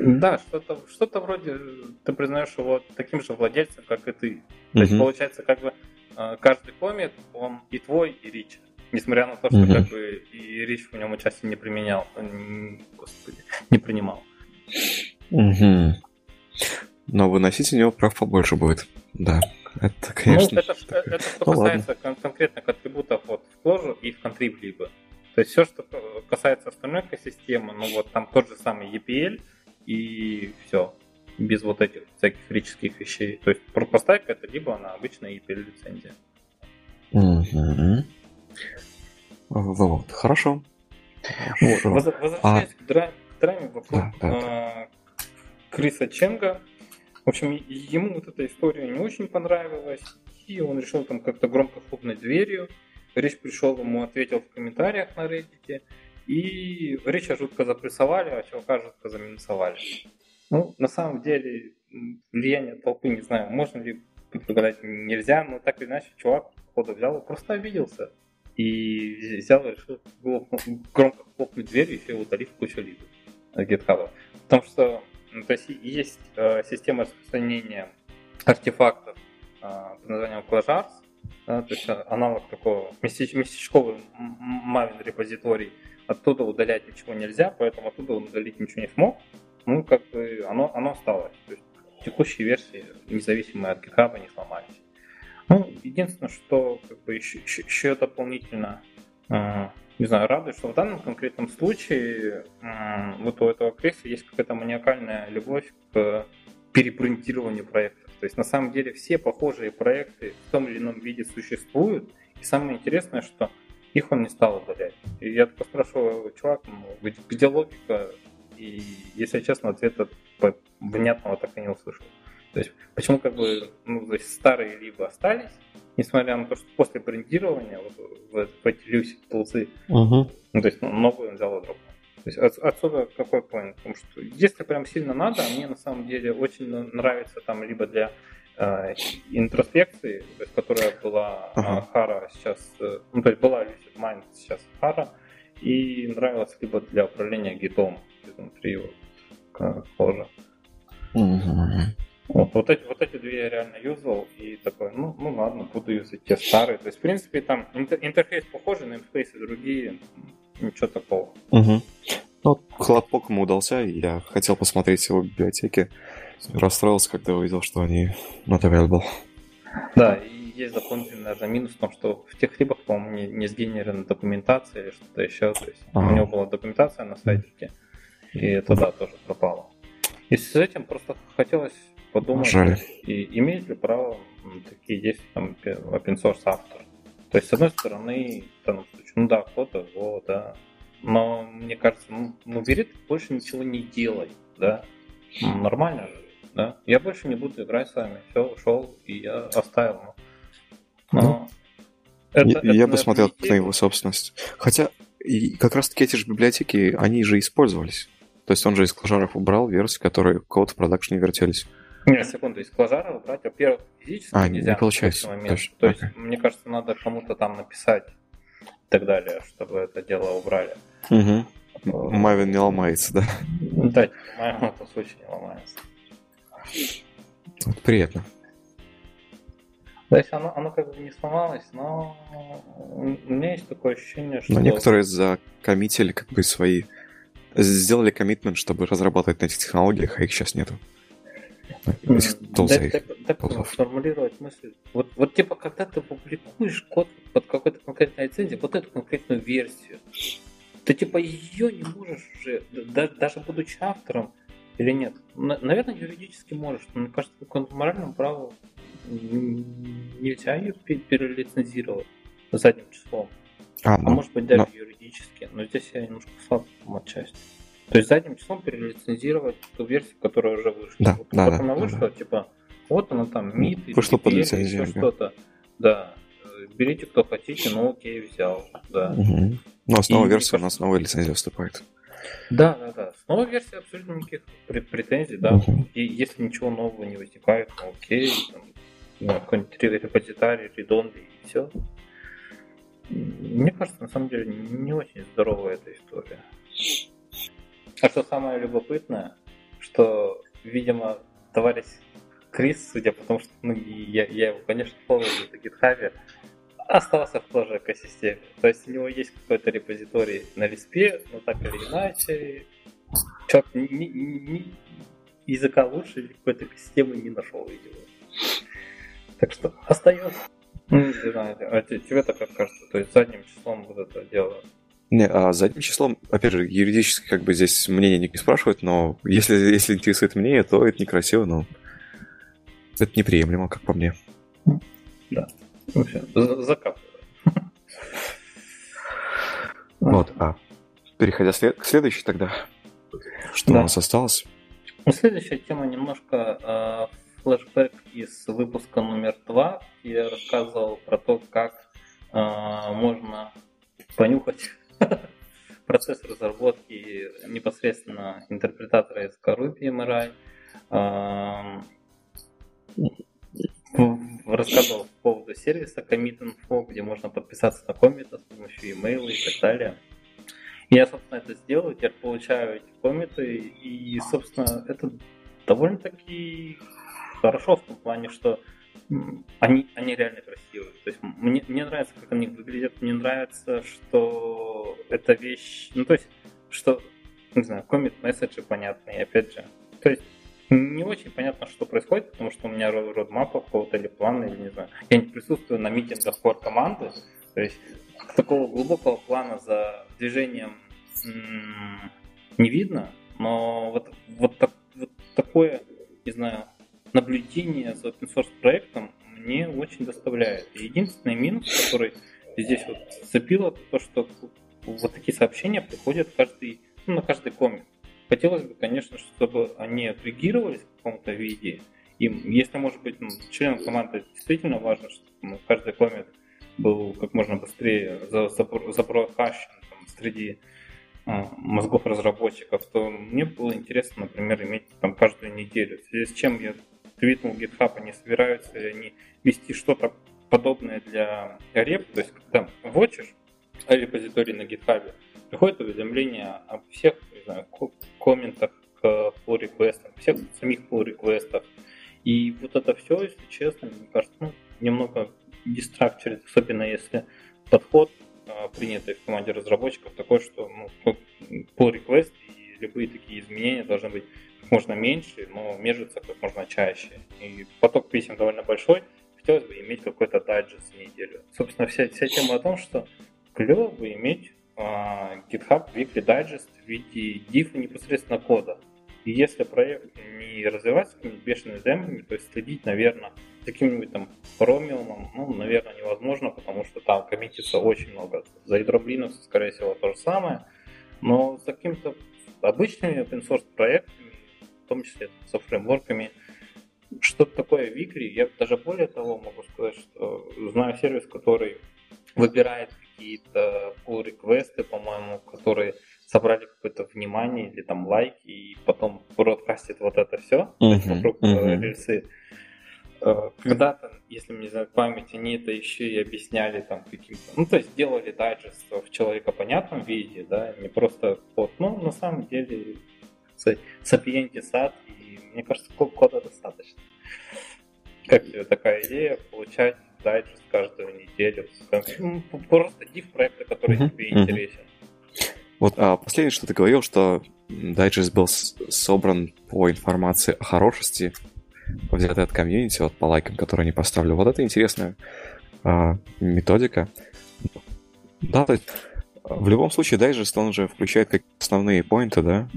[SPEAKER 1] Да, что-то что вроде ты признаешь его таким же владельцем, как и ты. То есть получается, как бы э, каждый комик, он и твой, и Рич. Несмотря на то, что как бы и Рич в нем участие не применял, господи, не принимал.
[SPEAKER 2] Угу. Но выносить у него прав побольше будет. Да, это, конечно.
[SPEAKER 1] Ну, это, это, это что ну, касается кон- конкретных атрибутов вот в Clojure и в Contrib либо. То есть все, что касается остальной экосистемы, ну вот там тот же самый EPL и все. Без вот этих всяких физических вещей. То есть поставка это либо она обычная EPL лицензия.
[SPEAKER 2] Угу. Вот, хорошо.
[SPEAKER 1] Вот. Возвращаясь а... к драме вокруг да, да, да. Криса Ченга, в общем, ему вот эта история не очень понравилась, и он решил там как-то громко хлопнуть дверью. Речь пришел, ему ответил в комментариях на Reddit, и Рича жутко запрессовали, а чувака жутко заминусовали. Ну, на самом деле, влияние толпы, не знаю, можно ли предугадать, нельзя, но так или иначе, чувак, походу, взял и просто обиделся. И взял и решил громко хлопнуть дверью, еще удалив кучу лидов GitHub. Потому что ну, то есть есть э, система распространения артефактов э, под названием ClashArts, да, то есть аналог такого местеч- местечковый Maven репозиторий. Оттуда удалять ничего нельзя, поэтому оттуда удалить ничего не смог. Ну, как бы оно, оно осталось. То есть текущие версии, независимые от GitHub, не сломались. Ну, единственное, что как бы еще, еще дополнительно э, не знаю, радует, что в данном конкретном случае вот у этого Криса есть какая-то маниакальная любовь к перепринтированию проектов. То есть на самом деле все похожие проекты в том или ином виде существуют, и самое интересное, что их он не стал удалять. И я только спрашиваю, чувак, ну, где логика? И, если честно, ответа внятного так и не услышал. То есть, почему как бы ну, то есть старые либо остались, несмотря на то, что после брендирования вот, в, в эти люси ползы,
[SPEAKER 2] uh-huh.
[SPEAKER 1] ну, то есть ну, новую он взял и дропнул. То есть от, отсюда какой поинт? Потому что если прям сильно надо, мне на самом деле очень нравится там либо для э, интроспекции, то есть которая была uh-huh. Хара сейчас, э, ну то есть была Lucid Mind сейчас Хара, и нравилось либо для управления гитом изнутри вот, тоже.
[SPEAKER 2] Uh-huh.
[SPEAKER 1] Вот, вот, эти, вот эти две я реально юзал и такой, ну, ну ладно, буду юзать те старые. То есть, в принципе, там интерфейс похожий на интерфейсы другие, ничего такого.
[SPEAKER 2] Угу. Ну, хлопок ему удался, я хотел посмотреть его библиотеки. Расстроился, когда увидел, что они not available.
[SPEAKER 1] Да, и есть дополнительный, наверное, минус в том, что в тех либах, по-моему, не, не сгенерена документация или что-то еще. То есть ага. у него была документация на сайте, и это, да, тоже пропало. И с этим просто хотелось подумать, Жаль. и имеет ли право такие действия там, open source автор. То есть, с одной стороны, в данном случае, ну да, код его, да, но мне кажется, ну, ну бери, больше ничего не делай, да, нормально же, да, я больше не буду играть с вами, все, ушел, и я оставил, но...
[SPEAKER 2] но это, я, это, я бы смотрел на его собственность. Хотя, и как раз-таки эти же библиотеки, они же использовались. То есть он же из клажаров убрал версии, которые код в продакшне вертелись.
[SPEAKER 1] Нет, секунду, из Клажара убрать, во-первый, физически
[SPEAKER 2] а,
[SPEAKER 1] нельзя.
[SPEAKER 2] не получается.
[SPEAKER 1] Момент. Точно. То есть, okay. мне кажется, надо кому-то там написать и так далее, чтобы это дело убрали.
[SPEAKER 2] Угу. Мавин не ломается, да?
[SPEAKER 1] Да, типа, Мавин в этом случае не ломается.
[SPEAKER 2] Вот, приятно.
[SPEAKER 1] То есть оно, оно как бы не сломалось, но у меня есть такое ощущение, что...
[SPEAKER 2] Но некоторые закоммитили как бы свои... Сделали коммитмент, чтобы разрабатывать на этих технологиях, а их сейчас нету.
[SPEAKER 1] Дай сформулировать мысль. Вот, вот типа, когда ты публикуешь код под какой-то конкретной лицензией, вот эту конкретную версию, ты типа ее не можешь уже, даже будучи автором, или нет? Наверное, юридически можешь, но мне кажется, по моральному праву нельзя ее перелицензировать задним числом. А, ну, а может быть даже но... юридически, но здесь я немножко слаб отчасти. То есть задним числом перелицензировать ту версию, которая уже вышла.
[SPEAKER 2] Да, вот, да,
[SPEAKER 1] да, она вышла, да. типа, вот она там, МИД,
[SPEAKER 2] Вышло под лицензию.
[SPEAKER 1] что-то. Да, берите кто хотите, но окей, взял, да.
[SPEAKER 2] Угу. Но снова и версия, у нас новая лицензия вступает.
[SPEAKER 1] Да, да, да. С новой версией абсолютно никаких претензий, да. Угу. И если ничего нового не возникает, ну окей, там, ну, какой-нибудь репозитарий, редонды и все. Мне кажется, на самом деле, не очень здоровая эта история. А что самое любопытное, что, видимо, товарищ Крис, судя по тому, что ну, я, я его, конечно, фолловил на гитхабе, остался в той же экосистеме. То есть у него есть какой-то репозиторий на лиспе, но так или иначе, человек ни, ни, ни языка лучше какой-то экосистемы не нашел, видимо. Так что остается. Ну, не знаю, а тебе-то как кажется? То есть задним числом вот это дело
[SPEAKER 2] не, а задним числом, опять же, юридически как бы здесь мнение не спрашивает, но если, если интересует мнение, то это некрасиво, но это неприемлемо, как по мне.
[SPEAKER 1] Да. Вообще, закапываю.
[SPEAKER 2] Вот, а переходя след... к следующей тогда, что да. у нас осталось?
[SPEAKER 1] Следующая тема немножко э, флешбэк из выпуска номер два. Я рассказывал про то, как э, можно понюхать процесс разработки непосредственно интерпретатора из Ruby MRI. Рассказывал по поводу сервиса Commit.info, где можно подписаться на коммита с помощью email и так далее. Я, собственно, это сделал, теперь получаю эти комиты, и, собственно, это довольно-таки хорошо в том плане, что они, они реально красивые. То есть мне, мне нравится, как они выглядят, мне нравится, что эта вещь, ну то есть, что, не знаю, комит месседжи понятные, опять же. То есть не очень понятно, что происходит, потому что у меня родмапа какого-то или плана, или не знаю. Я не присутствую на митингах кор команды, то есть такого глубокого плана за движением не видно, но вот, вот, так, вот такое, не знаю, наблюдение за open source проектом мне очень доставляет. Единственный минус, который здесь вот зацепил, это то, что вот такие сообщения приходят каждый, ну, на каждый коммент. Хотелось бы, конечно, чтобы они агрегировались в каком-то виде. И если, может быть, ну, членам команды действительно важно, чтобы ну, каждый коммент был как можно быстрее заброхащен среди а, мозгов разработчиков, то мне было интересно, например, иметь там каждую неделю. В связи с чем я твитнул GitHub, они собираются ли они вести что-то подобное для реп, то есть когда вводишь репозиторий на GitHub, приходит уведомление об всех знаю, комментах к pull реквестам всех самих pull реквестах И вот это все, если честно, мне кажется, ну, немного дистракчерит, особенно если подход а, принятый в команде разработчиков такой, что ну, pull request и любые такие изменения должны быть можно меньше, но межется как можно чаще. И поток писем довольно большой, хотелось бы иметь какой-то дайджест в неделю. Собственно, вся, вся тема о том, что клево бы иметь GitHub Weekly Digest в виде дифа непосредственно кода. И если проект не развивается какими-нибудь бешеными темпами, то есть следить, наверное, за каким-нибудь там Chromium, ну, наверное, невозможно, потому что там коммитится очень много. За ядром Linux, скорее всего, то же самое. Но за какими-то обычными open source проектами том числе со фреймворками. Что-то такое Викри, я даже более того могу сказать, что знаю сервис, который выбирает какие-то pull реквесты по-моему, которые собрали какое-то внимание или там лайки, и потом бродкастит вот это все uh-huh, вокруг uh-huh. рельсы. Э, когда-то, если мне знать память, они это еще и объясняли там каким-то... Ну, то есть делали дайджест в человекопонятном виде, да, не просто под... Ну, на самом деле сапиенти сад, и мне кажется, кода достаточно. Как тебе такая идея получать дайджест каждую Ну, просто div проекта, который uh-huh, тебе интересен.
[SPEAKER 2] Вот а, последнее, что ты говорил, что дайджест был собран по информации о хорошести, взятый от комьюнити, вот по лайкам, которые они поставили. Вот это интересная а, методика. Да, то есть в любом случае дайджест, он же включает какие-то основные поинты, да?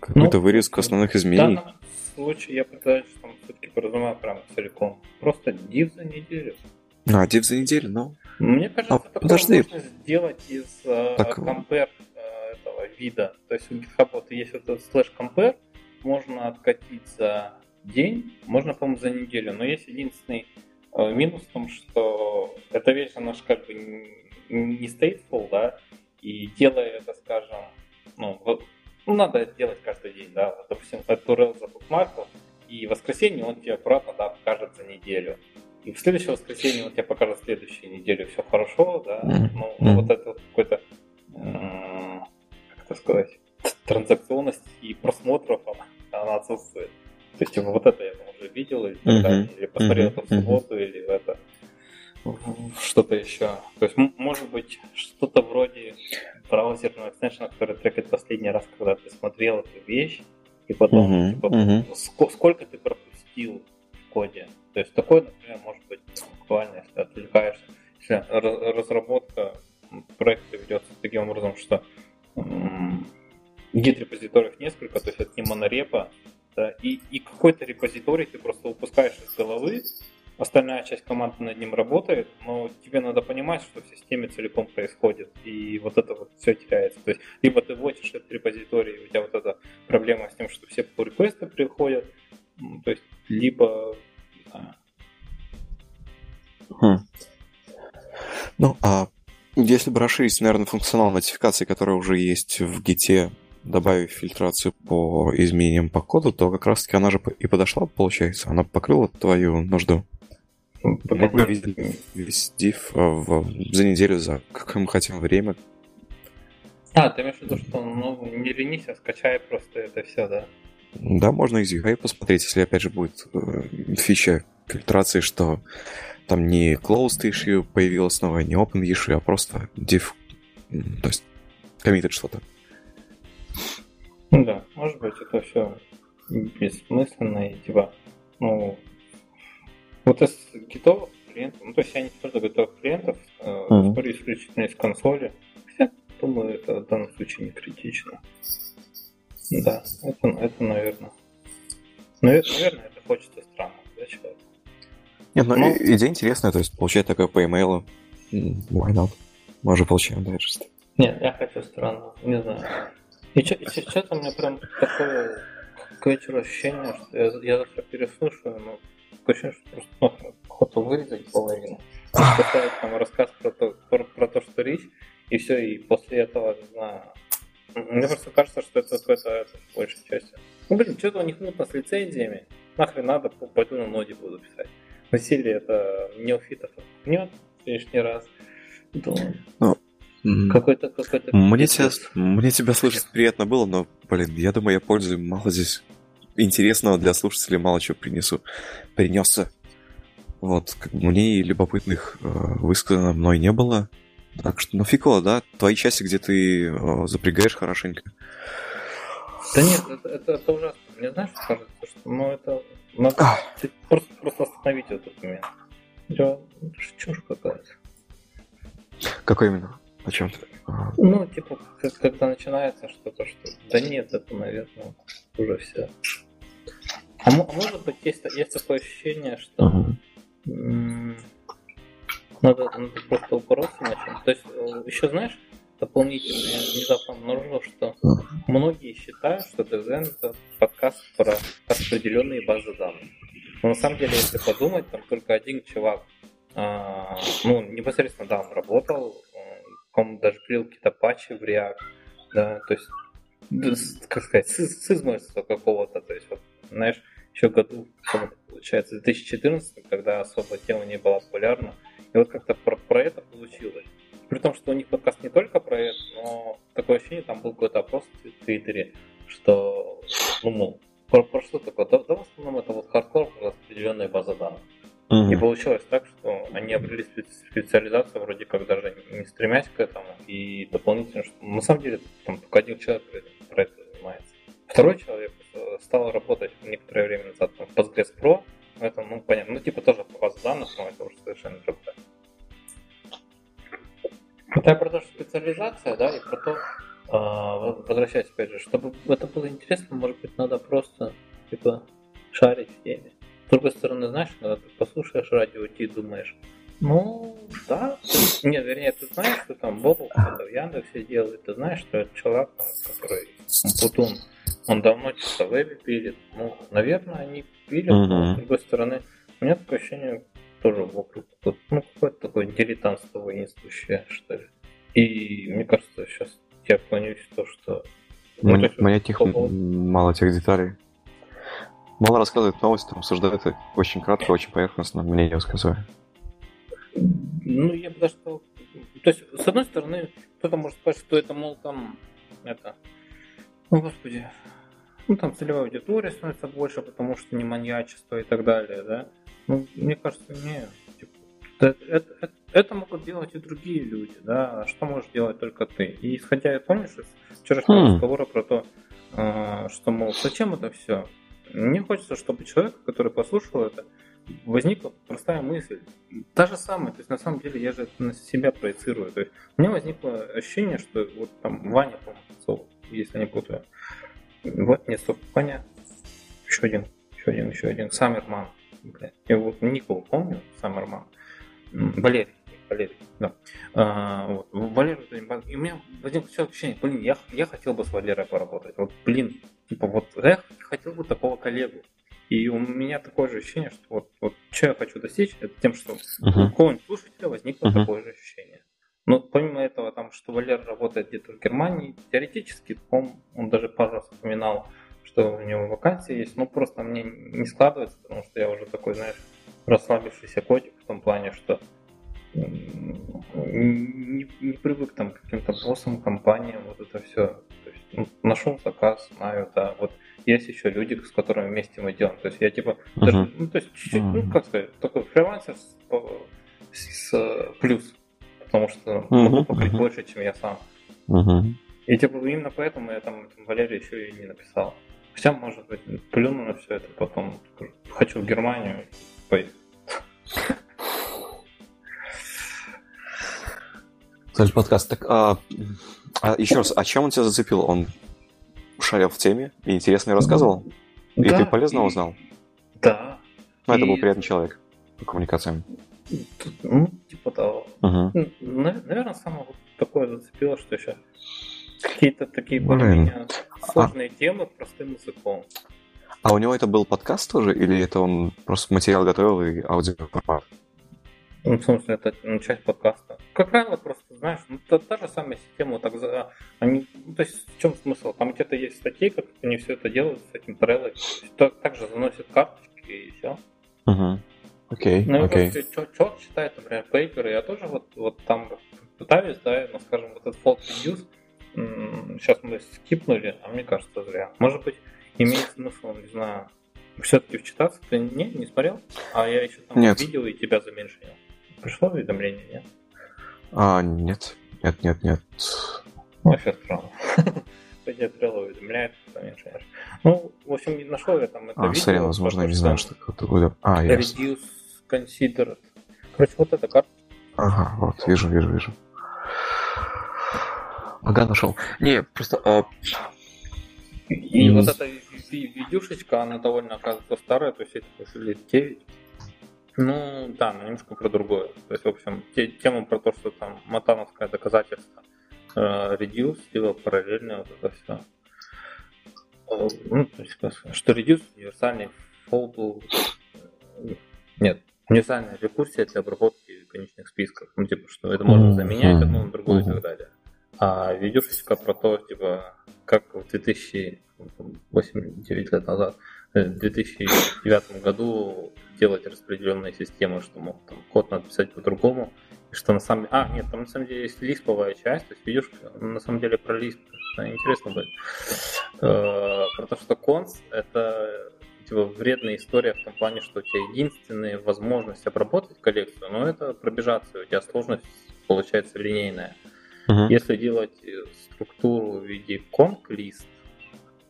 [SPEAKER 2] Какую-то ну, вырезку основных изменений.
[SPEAKER 1] В данном случае я пытаюсь там все-таки прям целиком. Просто div за неделю.
[SPEAKER 2] А, div за неделю, ну.
[SPEAKER 1] Мне кажется, а, такое подожди. можно сделать из uh, так... compare uh, этого вида. То есть у GitHub вот есть вот этот slash compare, можно откатить за день, можно, по-моему, за неделю. Но есть единственный uh, минус в том, что эта вещь, она же как бы не stateful, да, и делая это, скажем, ну, ну, надо это делать каждый день, да, вот, допустим, этот URL забукмаркал, и в воскресенье он тебе обратно, да, покажет за неделю. И в следующее воскресенье он тебе покажет следующую неделю, все хорошо, да, ну, ну вот это вот какой-то, как это сказать, транзакционность и просмотров, она, она отсутствует. То есть, вот это я там уже видел, или, uh-huh. или посмотрел это в субботу, или в это что-то еще. То есть, может быть, что-то вроде браузерного экстеншена, который трекает последний раз, когда ты смотрел эту вещь, и потом, uh-huh, типа. Ск- сколько ты пропустил в коде. То есть, такое, например, может быть актуально, если отвлекаешься, если разработка проекта ведется таким образом, что гид-репозиториев несколько, то есть это не монорепа, да, и, и какой-то репозиторий ты просто упускаешь из головы, остальная часть команды над ним работает, но тебе надо понимать, что в системе целиком происходит, и вот это вот все теряется. То есть, либо ты вводишь этот репозиторий, и у тебя вот эта проблема с тем, что все pull реквесты приходят, то есть, либо...
[SPEAKER 2] Хм. Ну, а если бы расширить, наверное, функционал нотификации, который уже есть в гите, добавив фильтрацию по изменениям по коду, то как раз-таки она же и подошла, получается. Она покрыла твою нужду. Мы видели весь div в, за неделю, за какое мы хотим время.
[SPEAKER 1] А, ты имеешь в виду, что ну, не ленись, а скачай просто это все, да?
[SPEAKER 2] Да, можно из UI посмотреть, если опять же будет э, фича фильтрации, что там не closed issue появилось снова, не open issue, а просто div, то есть committed что-то.
[SPEAKER 1] Ну да, может быть, это все бессмысленно и типа, ну, вот из гитовых клиентов, ну, то есть я не только готовых клиентов, uh-huh. историю исключительно из консоли. Хотя, думаю, это в данном случае не критично. Да, это, это наверное. Наверное, это хочется странно для человека.
[SPEAKER 2] Нет, ну, Но... идея интересная, то есть получать такое по имейлу. Why not? Мы уже получаем дайджест.
[SPEAKER 1] Нет, я хочу странно, не знаю. И сейчас у меня прям такое к вечеру ощущение, что я, я завтра переслушаю, но такое ощущение, что просто ну, охота вырезать половину. Поставить там рассказ про то, про, про то, что речь, и все, и после этого, не знаю. Мне просто кажется, что это какое-то это, большей части. Ну, блин, что-то у них мутно с лицензиями. Нахрен надо, пойду на ноде буду писать. Василий это неофитов отпнет лишний раз. Думаю. Ну, какой-то какой-то.
[SPEAKER 2] Мне тебя, мне тебя слышать приятно было, но, блин, я думаю, я пользуюсь мало здесь интересного для слушателей мало чего принесу. Принесся. Вот, мне и любопытных э, высказано мной не было. Так что, ну фиково, да? Твои части, где ты э, запрягаешь хорошенько.
[SPEAKER 1] Да нет, это, это, это ужасно. Мне знаешь, что кажется, что ну это надо а. просто, просто остановить этот момент. Это чушь какая-то.
[SPEAKER 2] Какой именно? О чем ты?
[SPEAKER 1] Ну, типа, как, когда начинается что-то, что... Да нет, это, наверное, уже все. А, а может быть, есть, есть такое ощущение, что uh-huh. Надо, надо просто упороться на чем То есть, э, еще знаешь, дополнительно, я внезапно обнаружил, что многие считают, что DevZen это подкаст про распределенные базы данных. Но на самом деле, если подумать, там только один чувак, а, ну, непосредственно, да, он работал, он даже прил какие-то патчи в React, да, то есть, как сказать, с, с измольства какого-то, то есть, вот, знаешь, еще году, получается, 2014, когда особо тема не была популярна, и вот как-то про, про это получилось. При том, что у них подкаст не только про это, но такое ощущение, там был какой-то опрос в Твиттере, что, ну, мол, про, про что такое? Да, да, в основном это вот хардкор распределенная база данных. Mm-hmm. И получилось так, что они обрели специализацию, вроде как даже не стремясь к этому, и дополнительно, что на самом деле там только один человек про это занимается. Второй человек э, стал работать некоторое время назад там, в Postgres Pro, это, ну, понятно, ну, типа тоже по базе данных, но это уже совершенно другое. Это про то, что специализация, да, и про то, э, возвращаясь опять же, чтобы это было интересно, может быть, надо просто, типа, шарить в теме. С другой стороны, знаешь, когда ты послушаешь радио, ты думаешь, ну, да. Нет, вернее, ты знаешь, что там это в Яндексе делает, ты знаешь, что это человек, который Путун, он давно что-то в вебе пилит. Ну, наверное, они пилят, uh-huh. но с другой стороны, у меня такое ощущение тоже вокруг ну, какое-то такое дилетантство воинствующее, что ли. И мне кажется, сейчас я клонюсь в то, что...
[SPEAKER 2] Ну, мне, мне тех мало тех деталей. Мало рассказывает новости, там обсуждает очень кратко, очень поверхностно, мне не высказываю.
[SPEAKER 1] Ну, я бы даже сказал... То есть, с одной стороны, кто-то может сказать, что это, мол, там, это... Ну, господи, ну, там целевая аудитория становится больше, потому что не маньячество и так далее, да? Ну, мне кажется, не. Типа, это, это, это могут делать и другие люди, да, а что можешь делать только ты. И исходя, помнишь, из вчерашнего хм. разговора про то, а, что, мол, зачем это все? Мне хочется, чтобы человек, который послушал это, возникла простая мысль. Та же самая, то есть на самом деле я же это на себя проецирую. То есть у меня возникло ощущение, что вот там Ваня, по-моему, если не путаю. Вот, нет, стоп, Ваня, еще один, еще один, еще один, Саммерман. Я вот Никол помню, Саммерман. Валерий, Валерий, да. А, вот, Валерий, и у меня возникло все ощущение, блин, я, я хотел бы с Валерой поработать. Вот, блин, типа вот я хотел бы такого коллегу. И у меня такое же ощущение, что вот, вот что я хочу достичь, это тем, что uh-huh. у кого-нибудь слушателя возникло uh-huh. такое же ощущение. Но помимо этого, там, что Валер работает где-то в Германии, теоретически он, он даже пару раз упоминал, что у него вакансия есть, но просто мне не складывается, потому что я уже такой, знаешь, расслабившийся котик в том плане, что не, не привык там к каким-то боссам, компаниям, вот это все. То есть, ну, нашел заказ, знаю, да, вот есть еще люди, с которыми вместе мы делаем. То есть я типа, uh-huh. даже, ну то есть чуть-чуть, uh-huh. ну как сказать, такой фрилансер с, с плюс, потому что могу покрыть больше, чем я сам. И типа именно поэтому я там, Валерий еще и не написал. Хотя, может быть, плюну на все это потом. Хочу в Германию поехать.
[SPEAKER 2] Дальше подкаст. Так, а, а еще раз, а чем он тебя зацепил? Он шарил в теме и интересно рассказывал? И да, ты полезно и... узнал?
[SPEAKER 1] Да.
[SPEAKER 2] Ну, и... это был приятный человек по коммуникациям.
[SPEAKER 1] Ну, типа того. Угу. Наверное, самое такое зацепило, что еще какие-то такие более сложные а... темы простым языком.
[SPEAKER 2] А у него это был подкаст тоже, или это он просто материал готовил и аудиоформат?
[SPEAKER 1] Ну, в смысле, это ну, часть подкаста. Как правило, просто, знаешь, ну, та, та же самая система, так за, они, ну, то есть в чем смысл? Там где-то есть статьи, как они все это делают с этим треллой. Также заносят карточки и все.
[SPEAKER 2] Угу. Окей,
[SPEAKER 1] ну,
[SPEAKER 2] окей.
[SPEAKER 1] Человек читает, например, пейперы, я тоже вот, вот там пытаюсь, да, но, скажем, вот этот фолк reduce, сейчас мы скипнули, а мне кажется, зря. Может быть, имеет смысл, не знаю, все-таки вчитаться? Ты не, не смотрел? А я еще там
[SPEAKER 2] Нет.
[SPEAKER 1] видел и тебя заменьшил. Пришло уведомление, нет?
[SPEAKER 2] А, нет. Нет, нет, нет.
[SPEAKER 1] Вообще странно. Пойди открыл, уведомляет, конечно. Ну, в общем, нашел я там это
[SPEAKER 2] а, видео. А, возможно, я не знаю, что такое. А,
[SPEAKER 1] ясно. Reduce considered. Короче, вот эта карта.
[SPEAKER 2] Ага, вот, вижу, вижу, вижу. Ага, нашел. Не, просто... А...
[SPEAKER 1] И mm. вот эта видюшечка, она довольно, оказывается, старая, то есть это лет 9. Ну, да, но немножко про другое. То есть, в общем, те, тема про то, что там матановское доказательство э, reduce, либо параллельно вот это все. Э, ну, то есть, что reduce универсальный фолду... Нет, универсальная рекурсия для обработки конечных списков. Ну, типа, что это можно заменять одно на другое и так далее. А видюшечка про то, типа, как в 2008-9 лет назад в 2009 году делать распределенные системы, что мог там код написать по-другому, что на самом деле... А, нет, там на самом деле есть лисповая часть, то есть видишь, на самом деле про лисп интересно будет. Э, про то, что конс — это типа, вредная история в том плане, что у тебя единственная возможность обработать коллекцию, но это пробежаться, у тебя сложность получается линейная. Uh-huh. Если делать структуру в виде конк-лист,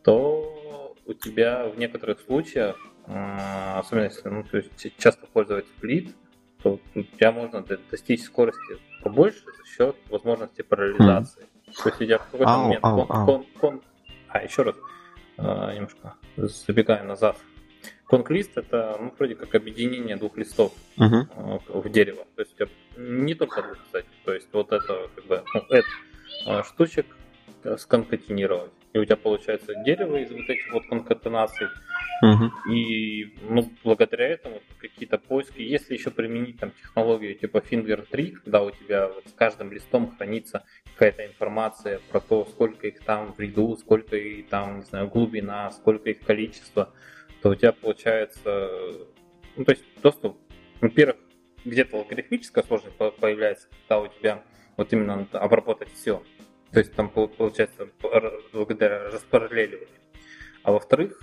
[SPEAKER 1] то у тебя в некоторых случаях, э, особенно если ну, то есть часто пользоваться флит, то у тебя можно достичь скорости побольше за счет возможности параллелизации. Mm. То есть у тебя в какой-то ау, момент ау, кон, Кон, кон... А, еще раз, э, немножко забегая назад. Конклист это ну, вроде как объединение двух листов uh-huh. в дерево. То есть не только двух, кстати. То есть вот это как бы ну, это э, штучек сконкатинировать. И у тебя получается дерево из вот этих вот конкатенаций. Угу. И ну, благодаря этому какие-то поиски, если еще применить там технологию типа Finger Tree, когда у тебя вот с каждым листом хранится какая-то информация про то, сколько их там в ряду, сколько их там, не знаю, глубина, сколько их количество, то у тебя получается, ну, то есть доступ, во-первых, где-то логарифмическая сложность появляется, когда у тебя вот именно обработать все. То есть там получается благодаря распараллеливанию. А во-вторых,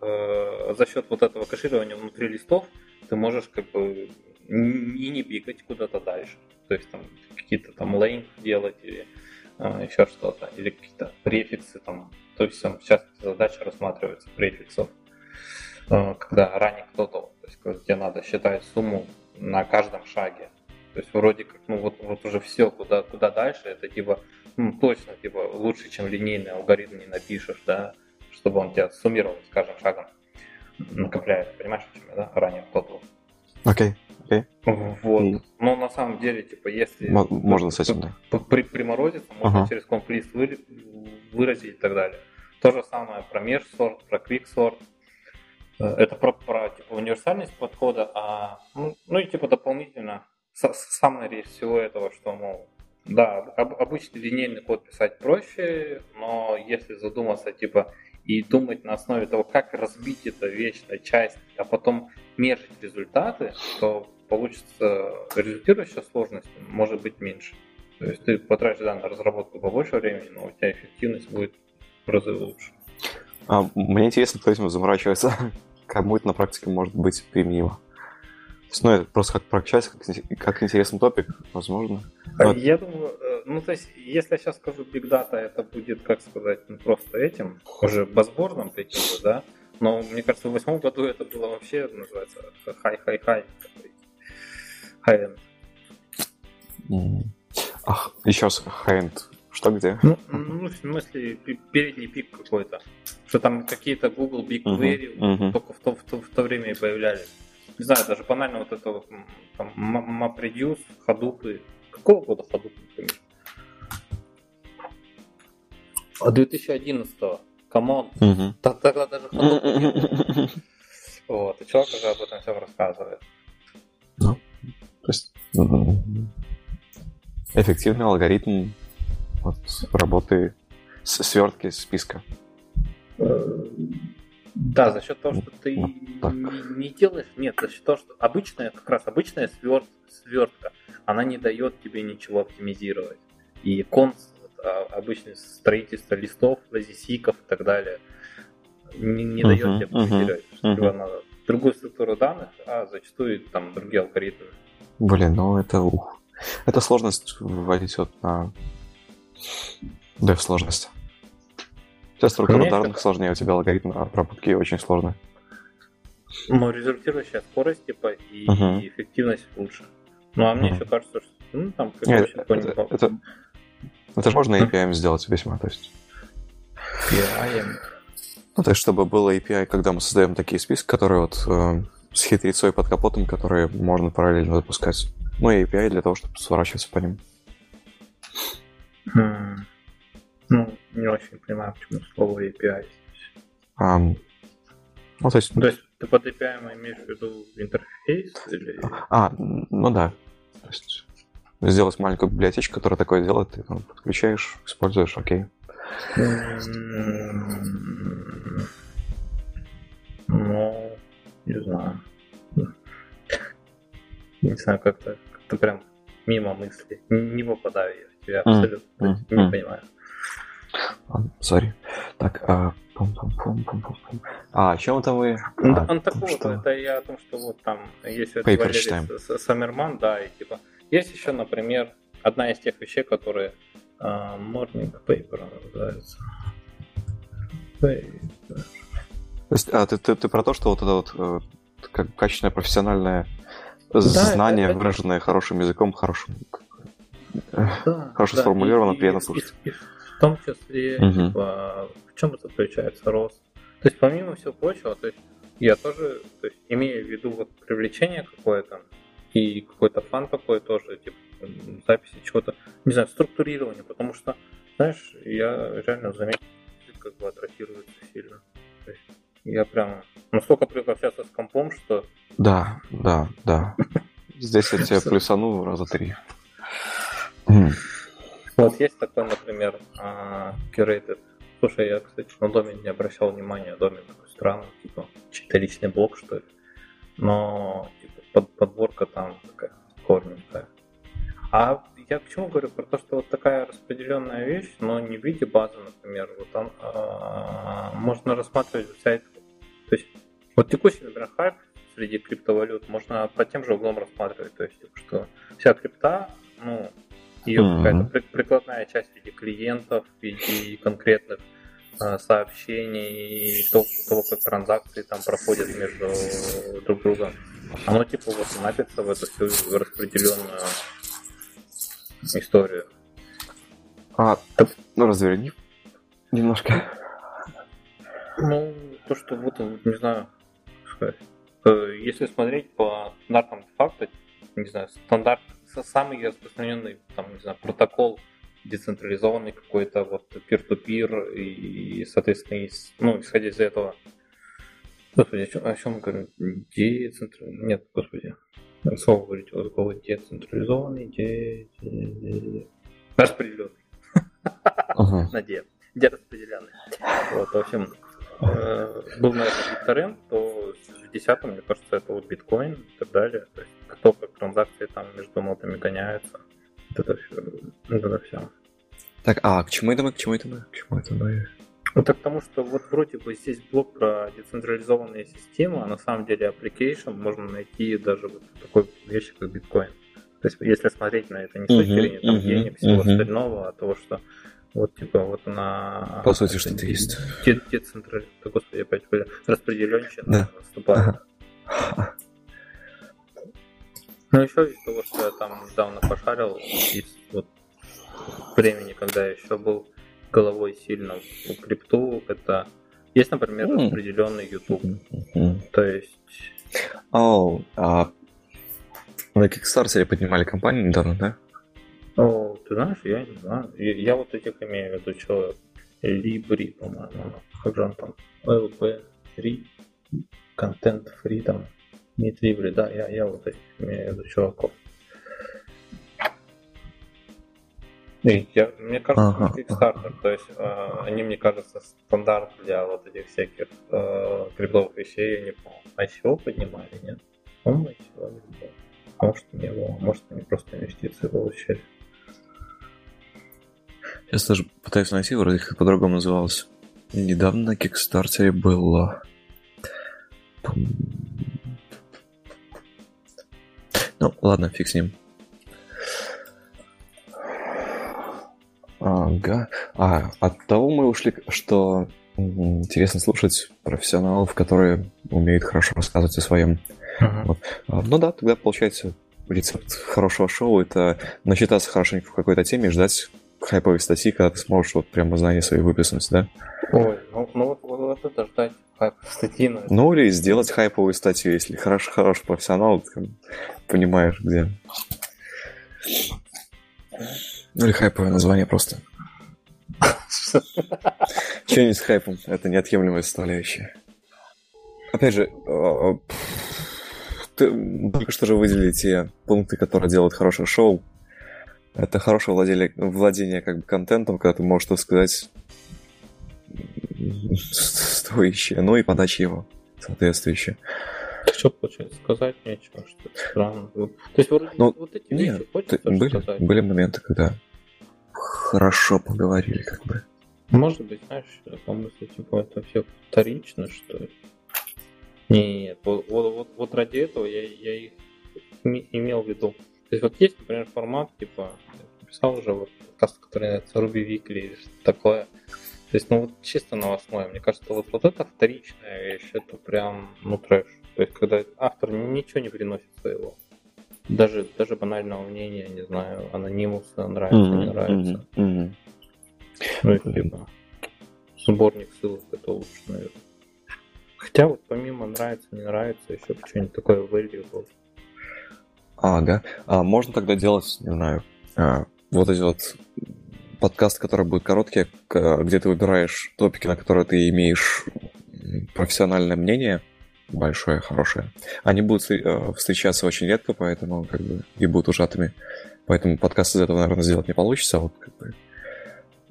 [SPEAKER 1] э, за счет вот этого кэширования внутри листов ты можешь как бы и не бегать куда-то дальше. То есть там какие-то там лейн делать или э, еще что-то, или какие-то префиксы там. То есть сейчас задача рассматривается префиксов, э, когда ранее кто-то, то есть где надо считать сумму на каждом шаге. То есть вроде как, ну вот, вот уже все, куда, куда дальше, это типа ну, точно, типа, лучше, чем линейный алгоритм не напишешь, да, чтобы он тебя суммировал с каждым шагом, накопляет, понимаешь, о чем я, да, ранее кто-то.
[SPEAKER 2] Окей, окей.
[SPEAKER 1] Вот. И... Но на самом деле, типа, если...
[SPEAKER 2] Можно с этим, да.
[SPEAKER 1] При, приморозиться, можно uh-huh. через комплист вы, выразить и так далее. То же самое про межсорт, про квиксорт. Э, это про, про типа, универсальность подхода, а ну, ну и типа дополнительно самая речь всего этого, что, мол, да, об, обычный линейный код писать проще, но если задуматься, типа, и думать на основе того, как разбить это вещь часть, а потом мержить результаты, то получится результирующая сложность может быть меньше. То есть ты потратишь да, на разработку побольше времени, но у тебя эффективность будет в разы лучше.
[SPEAKER 2] А, мне интересно, кто этим заморачивается. Кому это на практике может быть применимо? Ну, это просто как прокачать, как, как интересный топик, возможно.
[SPEAKER 1] Но... Я думаю, э, ну, то есть, если я сейчас скажу Big Data, это будет, как сказать, ну, просто этим, уже buzzword ом таким же, да? Но, мне кажется, в восьмом году это было вообще, называется, хай-хай-хай, high-end.
[SPEAKER 2] Ах, еще раз, high-end. Что где?
[SPEAKER 1] Ну, ну, в смысле, передний пик какой-то. Что там какие-то Google BigQuery uh-huh, uh-huh. только в то, в, то, в то время и появлялись не знаю, даже банально вот это вот там, MapReduce, Hadoop. Какого года Hadoop, например? 2011-го. Come on. Угу. Тогда даже Hadoop не было. Вот, и человек уже об этом всем рассказывает.
[SPEAKER 2] Ну, то есть эффективный алгоритм вот, работы с свертки списка.
[SPEAKER 1] Э, да, за счет того, что ты не, делаешь, нет, за счет того, что обычная, как раз обычная сверт, свертка, она не дает тебе ничего оптимизировать. И конс, а, обычное строительство листов, лазисиков и так далее, не, не uh-huh, дает тебе оптимизировать. Uh-huh, uh-huh. надо другую структуру данных, а зачастую там другие алгоритмы.
[SPEAKER 2] Блин, ну это ух. Это сложность вводить вот на dev сложность. Сейчас структура данных сложнее, у тебя алгоритм обработки очень сложный.
[SPEAKER 1] Но результирующая скорость, типа, и uh-huh. эффективность лучше. Ну, а мне uh-huh. еще кажется, что ну, там как Нет,
[SPEAKER 2] это, это, это, это же можно API сделать весьма, то есть. API. Ну, то есть, чтобы было API, когда мы создаем такие списки, которые вот э, с хитрецой под капотом, которые можно параллельно запускать. Ну, и API для того, чтобы сворачиваться по ним.
[SPEAKER 1] Hmm. Ну, не очень понимаю, почему слово API здесь.
[SPEAKER 2] Um, ну, то есть...
[SPEAKER 1] То есть ты под API имеешь в виду интерфейс? Или...
[SPEAKER 2] А, ну да. То есть сделать маленькую библиотечку, которая такое делает, ты там, подключаешь, используешь, окей.
[SPEAKER 1] Ну, не знаю. Не знаю, как-то как прям мимо мысли. Не попадаю я в тебя абсолютно. Mm. Mm. Не понимаю.
[SPEAKER 2] Сори. Так, а, пум -пум -пум -пум -пум. а о чем это вы?
[SPEAKER 1] Ну, а, он такой что... это я о том, что вот там есть вот Валерий Саммерман, да, и типа. Есть еще, например, одна из тех вещей, которые uh, Morning Paper называется.
[SPEAKER 2] Paper. То есть, а, ты, ты, ты про то, что вот это вот э, как качественное профессиональное да, знание, это, выраженное хорошим языком, хорошим, да, хорошо да, сформулировано, и, приятно слушать. И, и,
[SPEAKER 1] в том числе, угу. типа, в чем это заключается рост. То есть, помимо всего прочего, то есть, я тоже, то есть, имею в виду вот привлечение какое-то и какой-то фан такой тоже, типа, записи чего-то, не знаю, структурирование, потому что, знаешь, я реально заметил, как бы атрофируется сильно. То есть, я прям настолько привык общаться с компом, что...
[SPEAKER 2] Да, да, да. Здесь я тебя плюсану раза три.
[SPEAKER 1] Вот есть такой, например, а, curated. Слушай, я, кстати, на доме не обращал внимания, доме такой странный, типа, чей-то личный блок, что ли. Но, типа, под, подборка там такая корненькая. А я к чему говорю? Про то, что вот такая распределенная вещь, но не в виде базы, например, вот там а, можно рассматривать сайт. То есть вот текущий, например, хайп среди криптовалют можно под тем же углом рассматривать. То есть, типа, что вся крипта, ну, ее mm-hmm. какая-то прикладная часть в виде клиентов, в виде конкретных э, сообщений, то, того, как транзакции там проходят между друг другом. Оно типа вот напится в эту всю распределенную историю.
[SPEAKER 2] А, ну разверни немножко.
[SPEAKER 1] Ну, то, что вот, не знаю, сказать. Э, если смотреть по стандартам факта, не знаю, стандарт, самый распространенный, там, не знаю, протокол децентрализованный какой-то, вот, peer-to-peer, и, соответственно, ну, исходя из этого, господи, о чем, о чем мы говорим? Децентрализованный, нет, господи, слово говорить, вот такого децентрализованный, де... распределенный. На де. Дераспределенный. Вот, в общем, был, наверное, BitTorrent, то в 10 мне кажется, это вот биткоин и так далее. То есть то, как транзакции там между нотами гоняются. Вот это все. Вот это все.
[SPEAKER 2] Так, а к чему это мы? К чему это мы? К чему это мы?
[SPEAKER 1] Ну, так потому что вот вроде бы здесь блок про децентрализованные системы, а на самом деле application можно найти даже вот такой вещи, как биткоин. То есть, если смотреть на это не с точки зрения там, денег, всего остального, а того, что вот, типа, вот она...
[SPEAKER 2] По сути, что-то есть.
[SPEAKER 1] Децентрализация, господи, опять распределенщина да. наступает. Ага. Ну, еще из того, что я там недавно пошарил, из вот времени, когда я еще был головой сильно в крипту, это есть, например, mm. распределенный YouTube. Mm-hmm. То есть...
[SPEAKER 2] О, oh, а на Kickstarter поднимали компанию недавно, да?
[SPEAKER 1] О, ты знаешь, я не знаю. Я, я вот этих имею в виду, что Libri, по-моему, как же он там, LP3, Content Freedom, нет Libri, да, я, я вот этих имею в виду чуваков. Я, мне кажется, ага. Kickstarter, то есть э, они, мне кажется, стандарт для вот этих всяких э, криптовых вещей, я не помню. ICO поднимали, нет? По-моему, ICO не было. Может, не было, может, они просто инвестиции получили.
[SPEAKER 2] Сейчас даже пытаюсь найти, вроде как по-другому называлось. Недавно на Кикстартере было... Ну, ладно, фиг с ним. Ага. А, от того мы ушли, что интересно слушать профессионалов, которые умеют хорошо рассказывать о своем. Uh-huh. Вот. А, ну да, тогда получается рецепт хорошего шоу это начитаться хорошенько в какой-то теме и ждать хайповой статьи, когда ты сможешь вот прямо знания свои выплеснуть, да?
[SPEAKER 1] Ой, ну, ну вот, вот, вот это ждать хайповой статьи. Ну,
[SPEAKER 2] ну или сделать хайповую статью, если хороший, хороший профессионал, ты понимаешь, где. Ну или хайповое название просто. Что-нибудь с хайпом. Это неотъемлемая составляющая. Опять же, а, а, ты только что же выделили те пункты, которые делают хорошее шоу. Это хорошее владение, владение как бы контентом, когда ты можешь что сказать стоящее, ну и подача его соответствующая.
[SPEAKER 1] Что получается? Сказать нечего, что странно. То есть вроде
[SPEAKER 2] Ну,
[SPEAKER 1] вот эти
[SPEAKER 2] Нет,
[SPEAKER 1] вещи хочется
[SPEAKER 2] ты- были,
[SPEAKER 1] сказать.
[SPEAKER 2] были моменты, когда хорошо поговорили, как бы.
[SPEAKER 1] Может быть, знаешь, по мысли, типа, это все вторично, что ли? Нет, вот, вот, вот, вот ради этого я, я их име- имел в виду. То есть вот есть, например, формат, типа, я писал уже вот подкаст, который называется Ruby Weekly или что такое. То есть, ну вот чисто новостное. Мне кажется, вот, вот это вторичная вещь, это прям, ну, трэш. То есть, когда автор ничего не приносит своего. Даже, даже банального мнения, не знаю, анонимуса нравится, не нравится.
[SPEAKER 2] Мгм, мгм.
[SPEAKER 1] Ну, и типа сборник ссылок это лучше, наверное. Хотя вот помимо нравится, не нравится, еще что-нибудь такое valuable.
[SPEAKER 2] Ага. А можно тогда делать, не знаю, а, вот эти вот подкасты, которые будут короткие, где ты выбираешь топики, на которые ты имеешь профессиональное мнение, большое, хорошее. Они будут э, встречаться очень редко, поэтому как бы и будут ужатыми. Поэтому подкаст из этого, наверное, сделать не получится. А вот как бы,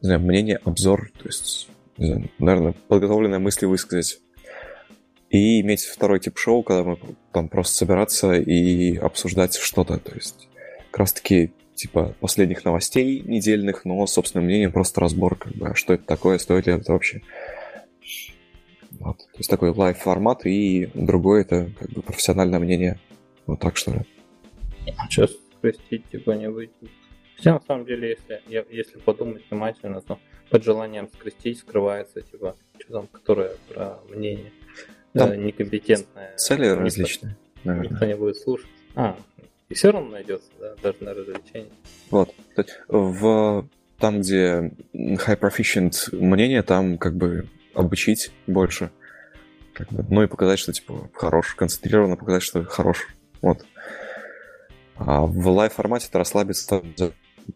[SPEAKER 2] не знаю, мнение, обзор, то есть, знаю, наверное, подготовленные мысли высказать. И иметь второй тип шоу, когда мы там просто собираться и обсуждать что-то. То есть как раз таки типа последних новостей недельных, но собственное мнение, просто разбор, как бы, а что это такое, стоит ли это вообще. Вот. То есть такой live формат, и другой это как бы профессиональное мнение. Вот так что ли.
[SPEAKER 1] Сейчас типа не выйдет. Хотя на самом деле, если, я- если подумать внимательно, то под желанием скрестить скрывается типа что там, которое про мнение
[SPEAKER 2] Там
[SPEAKER 1] э, некомпетентное.
[SPEAKER 2] Цели
[SPEAKER 1] Никто-
[SPEAKER 2] различные, наверное.
[SPEAKER 1] Никто не будет слушать. А, и все равно найдется, да, даже на развлечение.
[SPEAKER 2] Вот. То есть В там, где high proficient мнение, там как бы обучить больше. Как бы, ну и показать, что типа хорош, концентрированно показать, что хорош. Вот. А в live формате это расслабиться там за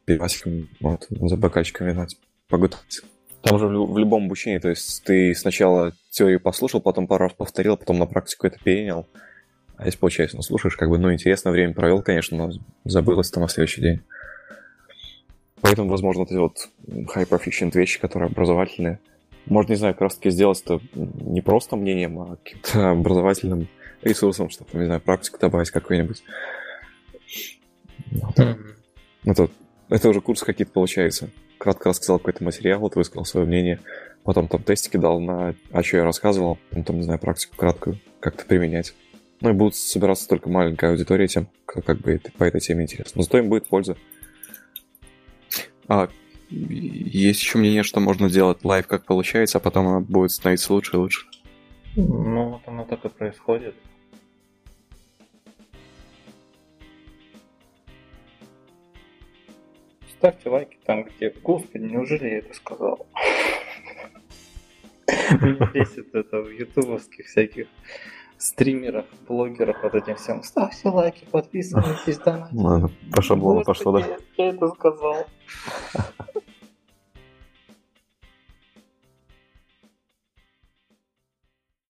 [SPEAKER 2] пивасиком, вот, за бокальчиком вина, типа, погутарить. Там же в, лю- в любом обучении, то есть ты сначала теорию послушал, потом пару раз повторил, потом на практику это перенял. А если, получается, ну, слушаешь, как бы, ну, интересно время провел, конечно, но забылось там на следующий день. Поэтому, возможно, вот эти вот high proficient вещи, которые образовательные, можно, не знаю, как раз таки сделать это не просто мнением, а каким-то образовательным ресурсом, чтобы, не знаю, практику добавить какую-нибудь. Вот. Это, это уже курс какие-то получается. Кратко рассказал какой-то материал, вот высказал свое мнение, потом там тестики дал на о чем я рассказывал, потом, там, не знаю, практику краткую как-то применять. Ну и будут собираться только маленькая аудитория тем, кто как бы это- по этой теме интересно. Но зато им будет польза. А есть еще мнение, что можно делать live, как получается, а потом оно будет становиться лучше и лучше.
[SPEAKER 1] Ну, вот оно так и происходит. Ставьте лайки там, где... Господи, неужели я это сказал? Меня бесит это в ютубовских всяких стримерах, блогерах, вот этим всем. Ставьте лайки, подписывайтесь, донатите.
[SPEAKER 2] Ладно, по шаблону пошло, да?
[SPEAKER 1] Я это сказал.